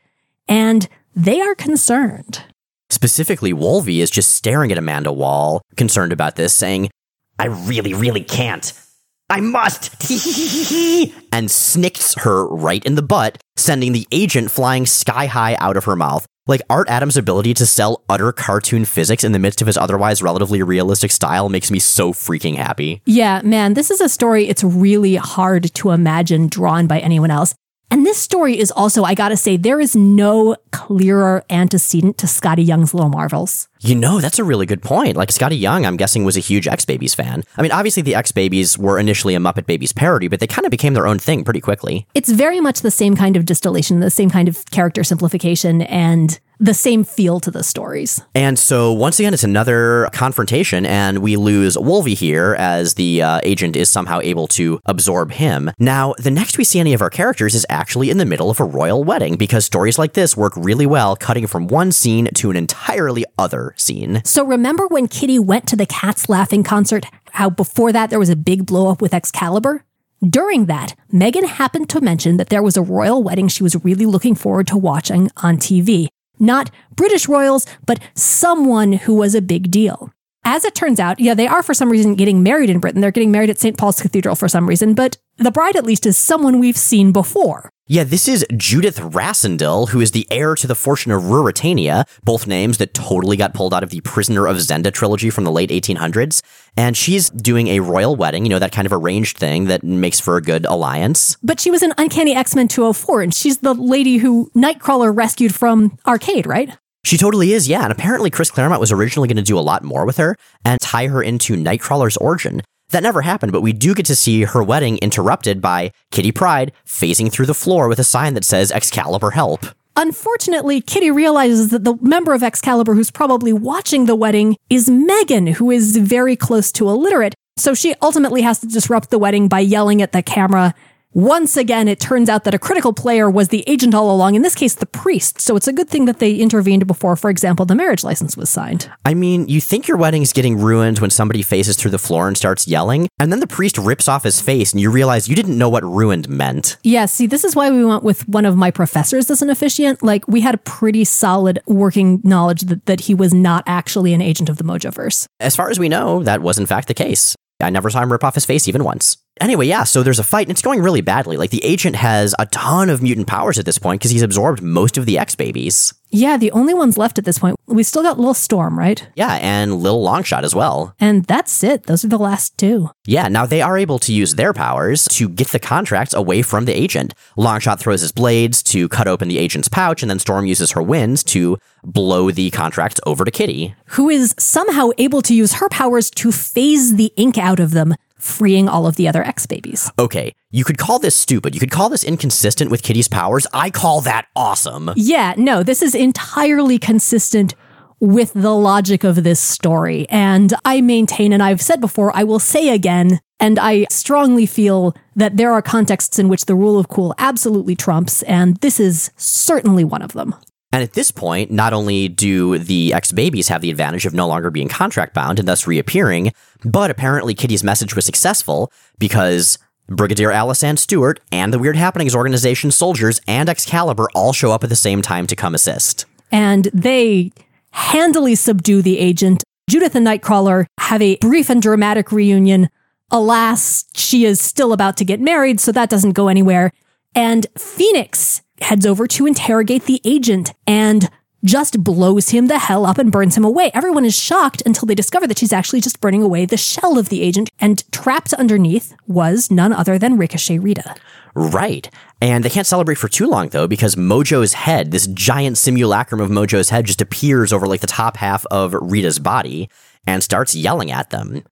And they are concerned. Specifically, Wolvie is just staring at Amanda Wall, concerned about this, saying, I really, really can't. I must! and snicks her right in the butt, sending the agent flying sky high out of her mouth. Like Art Adams' ability to sell utter cartoon physics in the midst of his otherwise relatively realistic style makes me so freaking happy. Yeah, man, this is a story it's really hard to imagine drawn by anyone else. And this story is also, I gotta say, there is no clearer antecedent to Skottie Young's Little Marvels. You know, that's a really good point. Like Scotty Young, I'm guessing, was a huge X Babies fan. I mean, obviously, the X Babies were initially a Muppet Babies parody, but they kind of became their own thing pretty quickly. It's very much the same kind of distillation, the same kind of character simplification, and the same feel to the stories. And so, once again, it's another confrontation, and we lose Wolvie here as the uh, agent is somehow able to absorb him. Now, the next we see any of our characters is actually in the middle of a royal wedding, because stories like this work really well, cutting from one scene to an entirely other scene. So remember when Kitty went to the Cats Laughing concert, how before that there was a big blow up with Excalibur? During that, Meggan happened to mention that there was a royal wedding she was really looking forward to watching on TV. Not British royals, but someone who was a big deal. As it turns out, yeah, they are for some reason getting married in Britain. They're getting married at St. Paul's Cathedral for some reason, but the bride at least is someone we've seen before. Yeah, this is Judith Rassendyll, who is the heir to the fortune of Ruritania, both names that totally got pulled out of the Prisoner of Zenda trilogy from the late 1800s. And she's doing a royal wedding, you know, that kind of arranged thing that makes for a good alliance. But she was in Uncanny X Men 204, and she's the lady who Nightcrawler rescued from Arcade, right? She totally is, yeah. And apparently, Chris Claremont was originally going to do a lot more with her and tie her into Nightcrawler's origin. That never happened, but we do get to see her wedding interrupted by Kitty Pryde phasing through the floor with a sign that says Excalibur help. Unfortunately, Kitty realizes that the member of Excalibur who's probably watching the wedding is Meggan, who is very close to illiterate. So she ultimately has to disrupt the wedding by yelling at the camera, once again, it turns out that a critical player was the agent all along, in this case, the priest. So it's a good thing that they intervened before, for example, the marriage license was signed. I mean, you think your wedding's getting ruined when somebody faces through the floor and starts yelling, and then the priest rips off his face and you realize you didn't know what ruined meant. Yeah, see, this is why we went with one of my professors as an officiant. Like, we had a pretty solid working knowledge that, that he was not actually an agent of the Mojoverse. As far as we know, that was in fact the case. I never saw him rip off his face even once. Anyway, yeah, so there's a fight and it's going really badly. Like the agent has a ton of mutant powers at this point because he's absorbed most of the X babies. Yeah, the only ones left at this point. We still got Little Storm, right? Yeah, and Lil Longshot as well. And that's it. Those are the last two. Yeah, now they are able to use their powers to get the contracts away from the agent. Longshot throws his blades to cut open the agent's pouch, and then Storm uses her winds to blow the contracts over to Kitty. Who is somehow able to use her powers to phase the ink out of them, freeing all of the other X babies. Okay, you could call this stupid. You could call this inconsistent with Kitty's powers. I call that awesome. Yeah, no, this is entirely consistent with the logic of this story. And I maintain, and I've said before, I will say again, and I strongly feel that there are contexts in which the rule of cool absolutely trumps, and this is certainly one of them. And at this point, not only do the X babies have the advantage of no longer being contract bound and thus reappearing, but apparently Kitty's message was successful because Brigadier Alysande Stuart and the Weird Happenings organization soldiers and Excalibur all show up at the same time to come assist. And they handily subdue the agent. Judith and Nightcrawler have a brief and dramatic reunion. Alas, she is still about to get married, so that doesn't go anywhere. And Phoenix heads over to interrogate the agent and just blows him the hell up and burns him away. Everyone is shocked until they discover that she's actually just burning away the shell of the agent, and trapped underneath was none other than Ricochet Rita. Right. And they can't celebrate for too long, though, because Mojo's head, this giant simulacrum of Mojo's head, just appears over like the top half of Rita's body and starts yelling at them.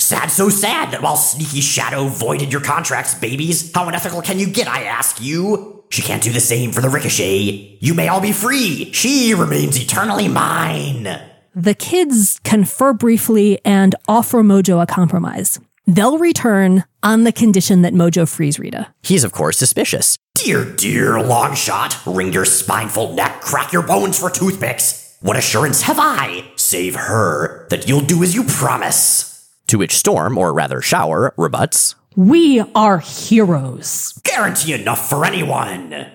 Sad, so sad that while Sneaky Shadow voided your contracts, babies, how unethical can you get, I ask you? She can't do the same for the Ricochet. You may all be free. She remains eternally mine. The kids confer briefly and offer Mojo a compromise. They'll return on the condition that Mojo frees Rita. He's, of course, suspicious. Dear, dear Longshot, wring your spineful neck, crack your bones for toothpicks. What assurance have I, save her, that you'll do as you promise? To which Storm, or rather Shower, rebuts. We are heroes. Guarantee enough for anyone.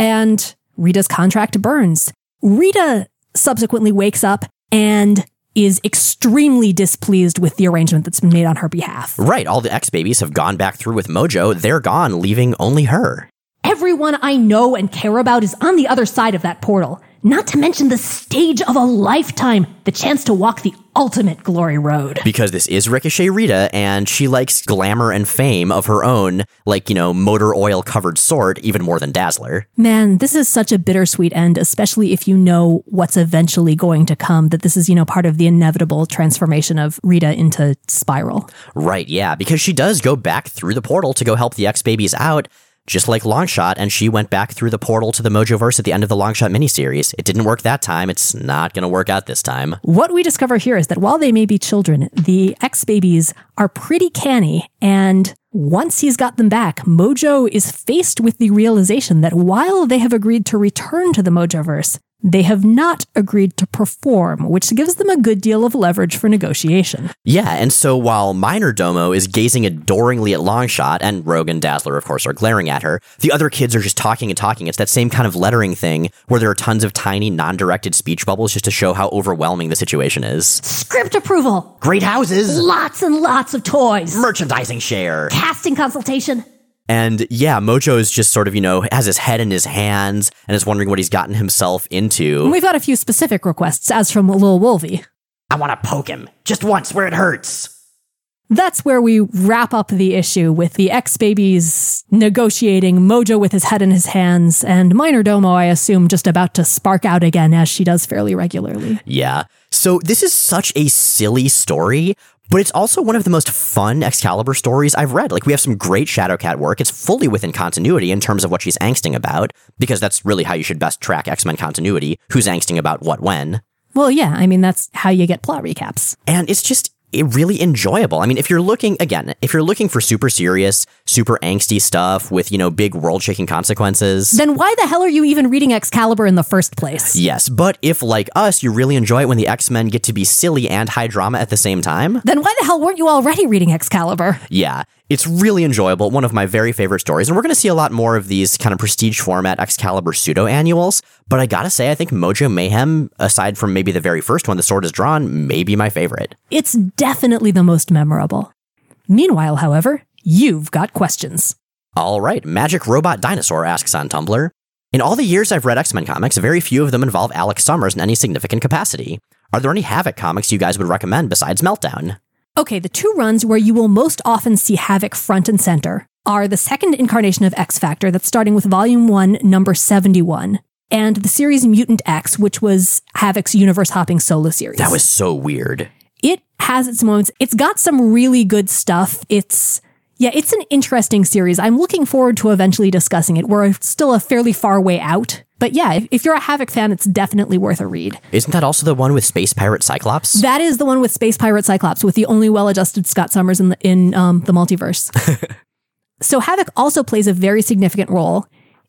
And Rita's contract burns. Rita subsequently wakes up and is extremely displeased with the arrangement that's been made on her behalf. Right, all the X babies have gone back through with Mojo. They're gone, leaving only her. Everyone I know and care about is on the other side of that portal. Not to mention the stage of a lifetime, the chance to walk the ultimate glory road. Because this is Ricochet Rita, and she likes glamour and fame of her own, like, you know, motor oil covered sort, even more than Dazzler. Man, this is such a bittersweet end, especially if you know what's eventually going to come, that this is, you know, part of the inevitable transformation of Rita into Spiral. Right, yeah, because she does go back through the portal to go help the X babies out, just like Longshot, and she went back through the portal to the Mojoverse at the end of the Longshot miniseries. It didn't work that time. It's not going to work out this time. What we discover here is that while they may be children, the X babies are pretty canny, and once he's got them back, Mojo is faced with the realization that while they have agreed to return to the Mojoverse, they have not agreed to perform, which gives them a good deal of leverage for negotiation. Yeah, and so while Minor Domo is gazing adoringly at Longshot, and Rogue and Dazzler, of course, are glaring at her, the other kids are just talking and talking. It's that same kind of lettering thing where there are tons of tiny, non directed speech bubbles just to show how overwhelming the situation is. Script approval, Great houses, lots and lots of toys, merchandising share. casting consultation. And yeah, Mojo is just sort of, you know, has his head in his hands and is wondering what he's gotten himself into. We've got a few specific requests, as from Lil Wolvie. I want to poke him just once where it hurts. That's where we wrap up the issue with the X babies negotiating, Mojo with his head in his hands, and Minor Domo, I assume, just about to spark out again as she does fairly regularly. Yeah. So this is such a silly story, but it's also one of the most fun Excalibur stories I've read. Like we have some great Shadowcat work. It's fully within continuity in terms of what she's angsting about, because that's really how you should best track X-Men continuity. Who's angsting about what when. Well, yeah, I mean, that's how you get plot recaps. And it's just Eh, really enjoyable. I mean, if you're looking again, if you're looking for super serious, super angsty stuff with, you know, big world-shaking consequences, Then why the hell are you even reading Excalibur in the first place? yes. But if like us, you really enjoy it when the X-Men get to be silly and high drama at the same time, Then why the hell weren't you already reading Excalibur? yeah, it's really enjoyable. One of my very favorite stories, and we're going to see a lot more of these kind of prestige format Excalibur pseudo annuals. But I gotta say, I think Mojo Mayhem, aside from maybe the very first one, The Sword is Drawn, may be my favorite. It's definitely the most memorable. Meanwhile, however, you've got questions. All right, Magic Robot Dinosaur asks on Tumblr. In all the years I've read X Men comics, very few of them involve Alex Summers in any significant capacity. Are there any Havoc comics you guys would recommend besides Meltdown? Okay, the two runs where you will most often see Havoc front and center are the second incarnation of X Factor that's starting with Volume 1, number 71, and the series Mutant X, which was Havoc's universe hopping solo series. That was so weird. it has its moments. It's got some really good stuff. It's yeah, it's an interesting series. I'm looking forward to eventually discussing it. We're still a fairly far way out. But yeah, if, you're a Havoc fan, it's definitely worth a read. Isn't that also the one with Space Pirate Cyclops? That is the one with Space Pirate Cyclops, with the only well-adjusted Scott Summers in the, in um, the multiverse. so Havoc also plays a very significant role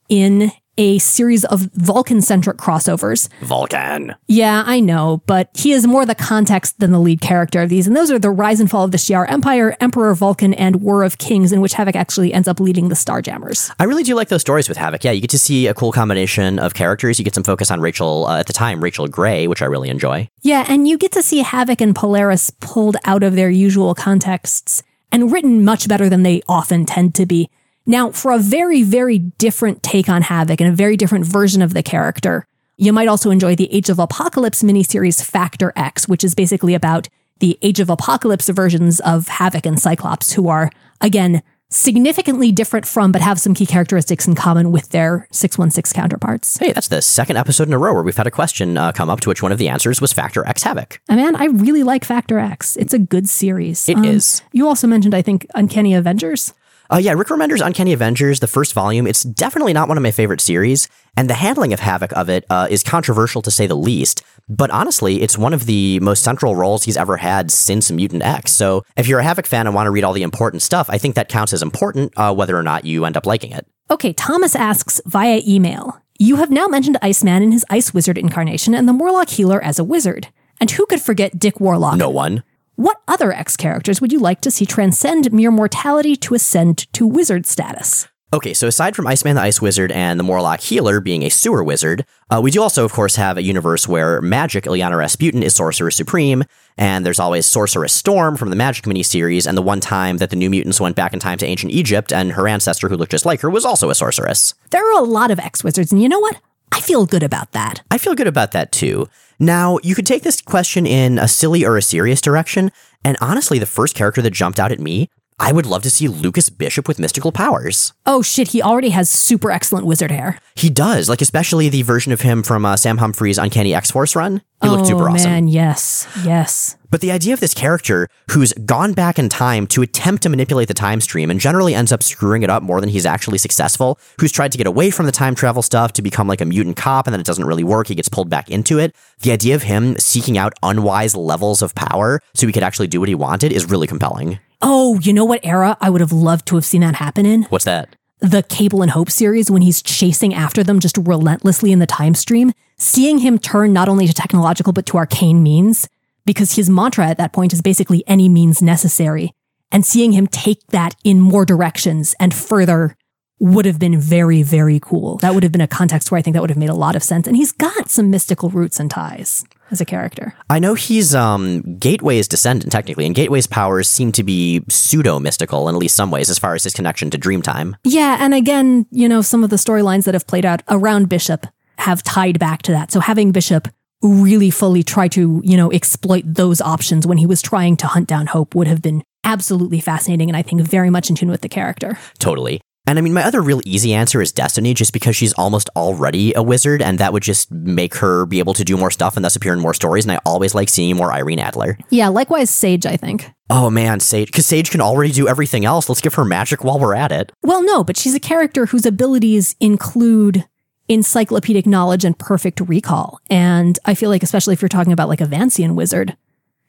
in a series of Vulcan-centric crossovers. Vulcan. Yeah, I know, but he is more the context than the lead character of these. And those are the rise and fall of the Shi'ar Empire, Emperor Vulcan, and War of Kings, in which Havoc actually ends up leading the Starjammers. I really do like those stories with Havoc. Yeah, you get to see a cool combination of characters. You get some focus on Rachel, uh, at the time, Rachel Gray, which I really enjoy. Yeah, and you get to see Havoc and Polaris pulled out of their usual contexts and written much better than they often tend to be. Now, for a very, very different take on Havoc and a very different version of the character, you might also enjoy the Age of Apocalypse miniseries Factor X, which is basically about the Age of Apocalypse versions of Havoc and Cyclops, who are, again, significantly different from, but have some key characteristics in common with their 616 counterparts. Hey, that's the second episode in a row where we've had a question uh, come up to which one of the answers was Factor X Havoc. And man, I really like Factor X. It's a good series. It is. is. You also mentioned, I think, Uncanny Avengers. Uh, yeah, Rick Remender's Uncanny Avengers, the first volume, it's definitely not one of my favorite series, and the handling of Havoc of it uh, is controversial to say the least. But honestly, it's one of the most central roles he's ever had since Mutant X. So if you're a Havoc fan and want to read all the important stuff, I think that counts as important, uh, whether or not you end up liking it. Okay, Thomas asks via email You have now mentioned Iceman in his Ice Wizard incarnation and the Morlock Healer as a wizard. And who could forget Dick Warlock? No one. What other X characters would you like to see transcend mere mortality to ascend to wizard status? Okay, so aside from Iceman the Ice Wizard and the Morlock Healer being a sewer wizard, uh, we do also, of course, have a universe where Magic, Illyana Rasputin, is Sorcerer Supreme, and there's always Sorceress Storm from the Magic miniseries, and the one time that the New Mutants went back in time to ancient Egypt, and her ancestor, who looked just like her, was also a sorceress. There are a lot of X wizards, and you know what? I feel good about that. I feel good about that too. Now, you could take this question in a silly or a serious direction, and honestly, the first character that jumped out at me, I would love to see Lucas Bishop with mystical powers. Oh shit, he already has super excellent wizard hair. He does, like especially the version of him from uh, Sam Humphries' Uncanny X Force run. He looked oh super awesome. man, yes, yes. But the idea of this character who's gone back in time to attempt to manipulate the time stream and generally ends up screwing it up more than he's actually successful, who's tried to get away from the time travel stuff to become like a mutant cop and then it doesn't really work, he gets pulled back into it. The idea of him seeking out unwise levels of power so he could actually do what he wanted is really compelling. Oh, you know what era I would have loved to have seen that happen in? What's that? the Cable and Hope series when he's chasing after them just relentlessly in the time stream, seeing him turn not only to technological but to arcane means, because his mantra at that point is basically any means necessary, and seeing him take that in more directions and further would have been very, very cool. That would have been a context where I think that would have made a lot of sense. And he's got some mystical roots and ties as a character. I know he's um, Gateway's descendant, technically, and Gateway's powers seem to be pseudo mystical in at least some ways as far as his connection to Dreamtime. Yeah, and again, you know, some of the storylines that have played out around Bishop have tied back to that. So having Bishop really fully try to, you know, exploit those options when he was trying to hunt down Hope would have been absolutely fascinating and I think very much in tune with the character. Totally. And I mean, my other real easy answer is Destiny, just because she's almost already a wizard, and that would just make her be able to do more stuff and thus appear in more stories. And I always like seeing more Irene Adler. Yeah, likewise Sage, I think. Oh man, Sage, because Sage can already do everything else. Let's give her magic while we're at it. Well, no, but she's a character whose abilities include encyclopedic knowledge and perfect recall. And I feel like, especially if you're talking about like a Vancian wizard,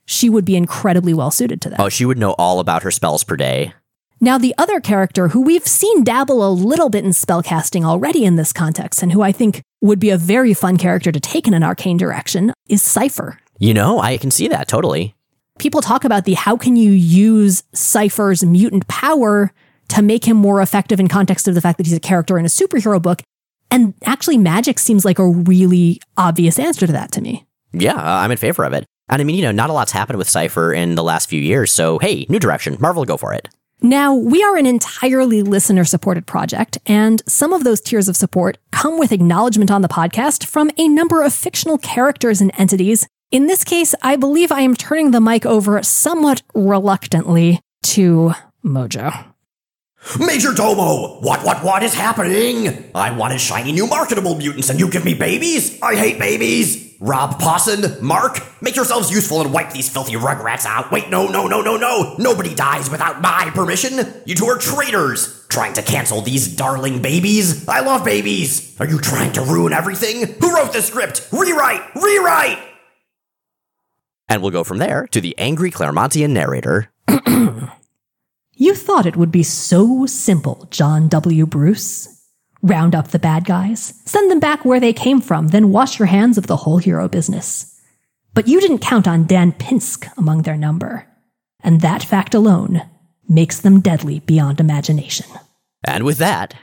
she would be incredibly well suited to that. Oh, she would know all about her spells per day. Now, the other character who we've seen dabble a little bit in spellcasting already in this context, and who I think would be a very fun character to take in an arcane direction, is Cypher. You know, I can see that totally. People talk about the how can you use Cypher's mutant power to make him more effective in context of the fact that he's a character in a superhero book. And actually, magic seems like a really obvious answer to that to me. Yeah, uh, I'm in favor of it. And I mean, you know, not a lot's happened with Cypher in the last few years, so hey, new direction. Marvel, go for it. Now, we are an entirely listener supported project, and some of those tiers of support come with acknowledgement on the podcast from a number of fictional characters and entities. In this case, I believe I am turning the mic over somewhat reluctantly to Mojo. Major Domo, what, what, what is happening? I wanted shiny new marketable mutants and you give me babies? I hate babies. Rob Pawson, Mark, make yourselves useful and wipe these filthy rugrats out. Wait, no, no, no, no, no. Nobody dies without my permission. You two are traitors, trying to cancel these darling babies. I love babies. Are you trying to ruin everything? Who wrote this script? Rewrite, rewrite. And we'll go from there to the angry Claremontian narrator. You thought it would be so simple, John W. Bruce. Round up the bad guys, send them back where they came from, then wash your hands of the whole hero business. But you didn't count on Dan Pinsk among their number. And that fact alone makes them deadly beyond imagination. And with that,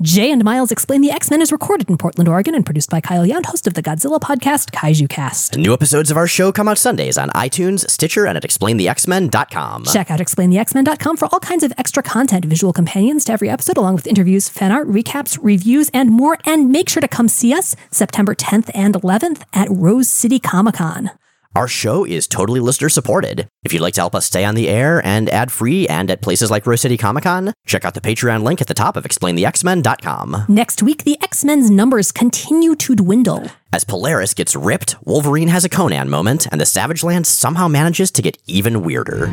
Jay and Miles Explain the X Men is recorded in Portland, Oregon, and produced by Kyle Yount, host of the Godzilla podcast, Kaiju Cast. new episodes of our show come out Sundays on iTunes, Stitcher, and at explainthexmen.com. Check out explainthexmen.com for all kinds of extra content, visual companions to every episode, along with interviews, fan art, recaps, reviews, and more. And make sure to come see us September 10th and 11th at Rose City Comic Con. Our show is totally listener supported. If you'd like to help us stay on the air and ad free and at places like Rose City Comic Con, check out the Patreon link at the top of explainthexmen.com. Next week, the X Men's numbers continue to dwindle. As Polaris gets ripped, Wolverine has a Conan moment, and the Savage Land somehow manages to get even weirder.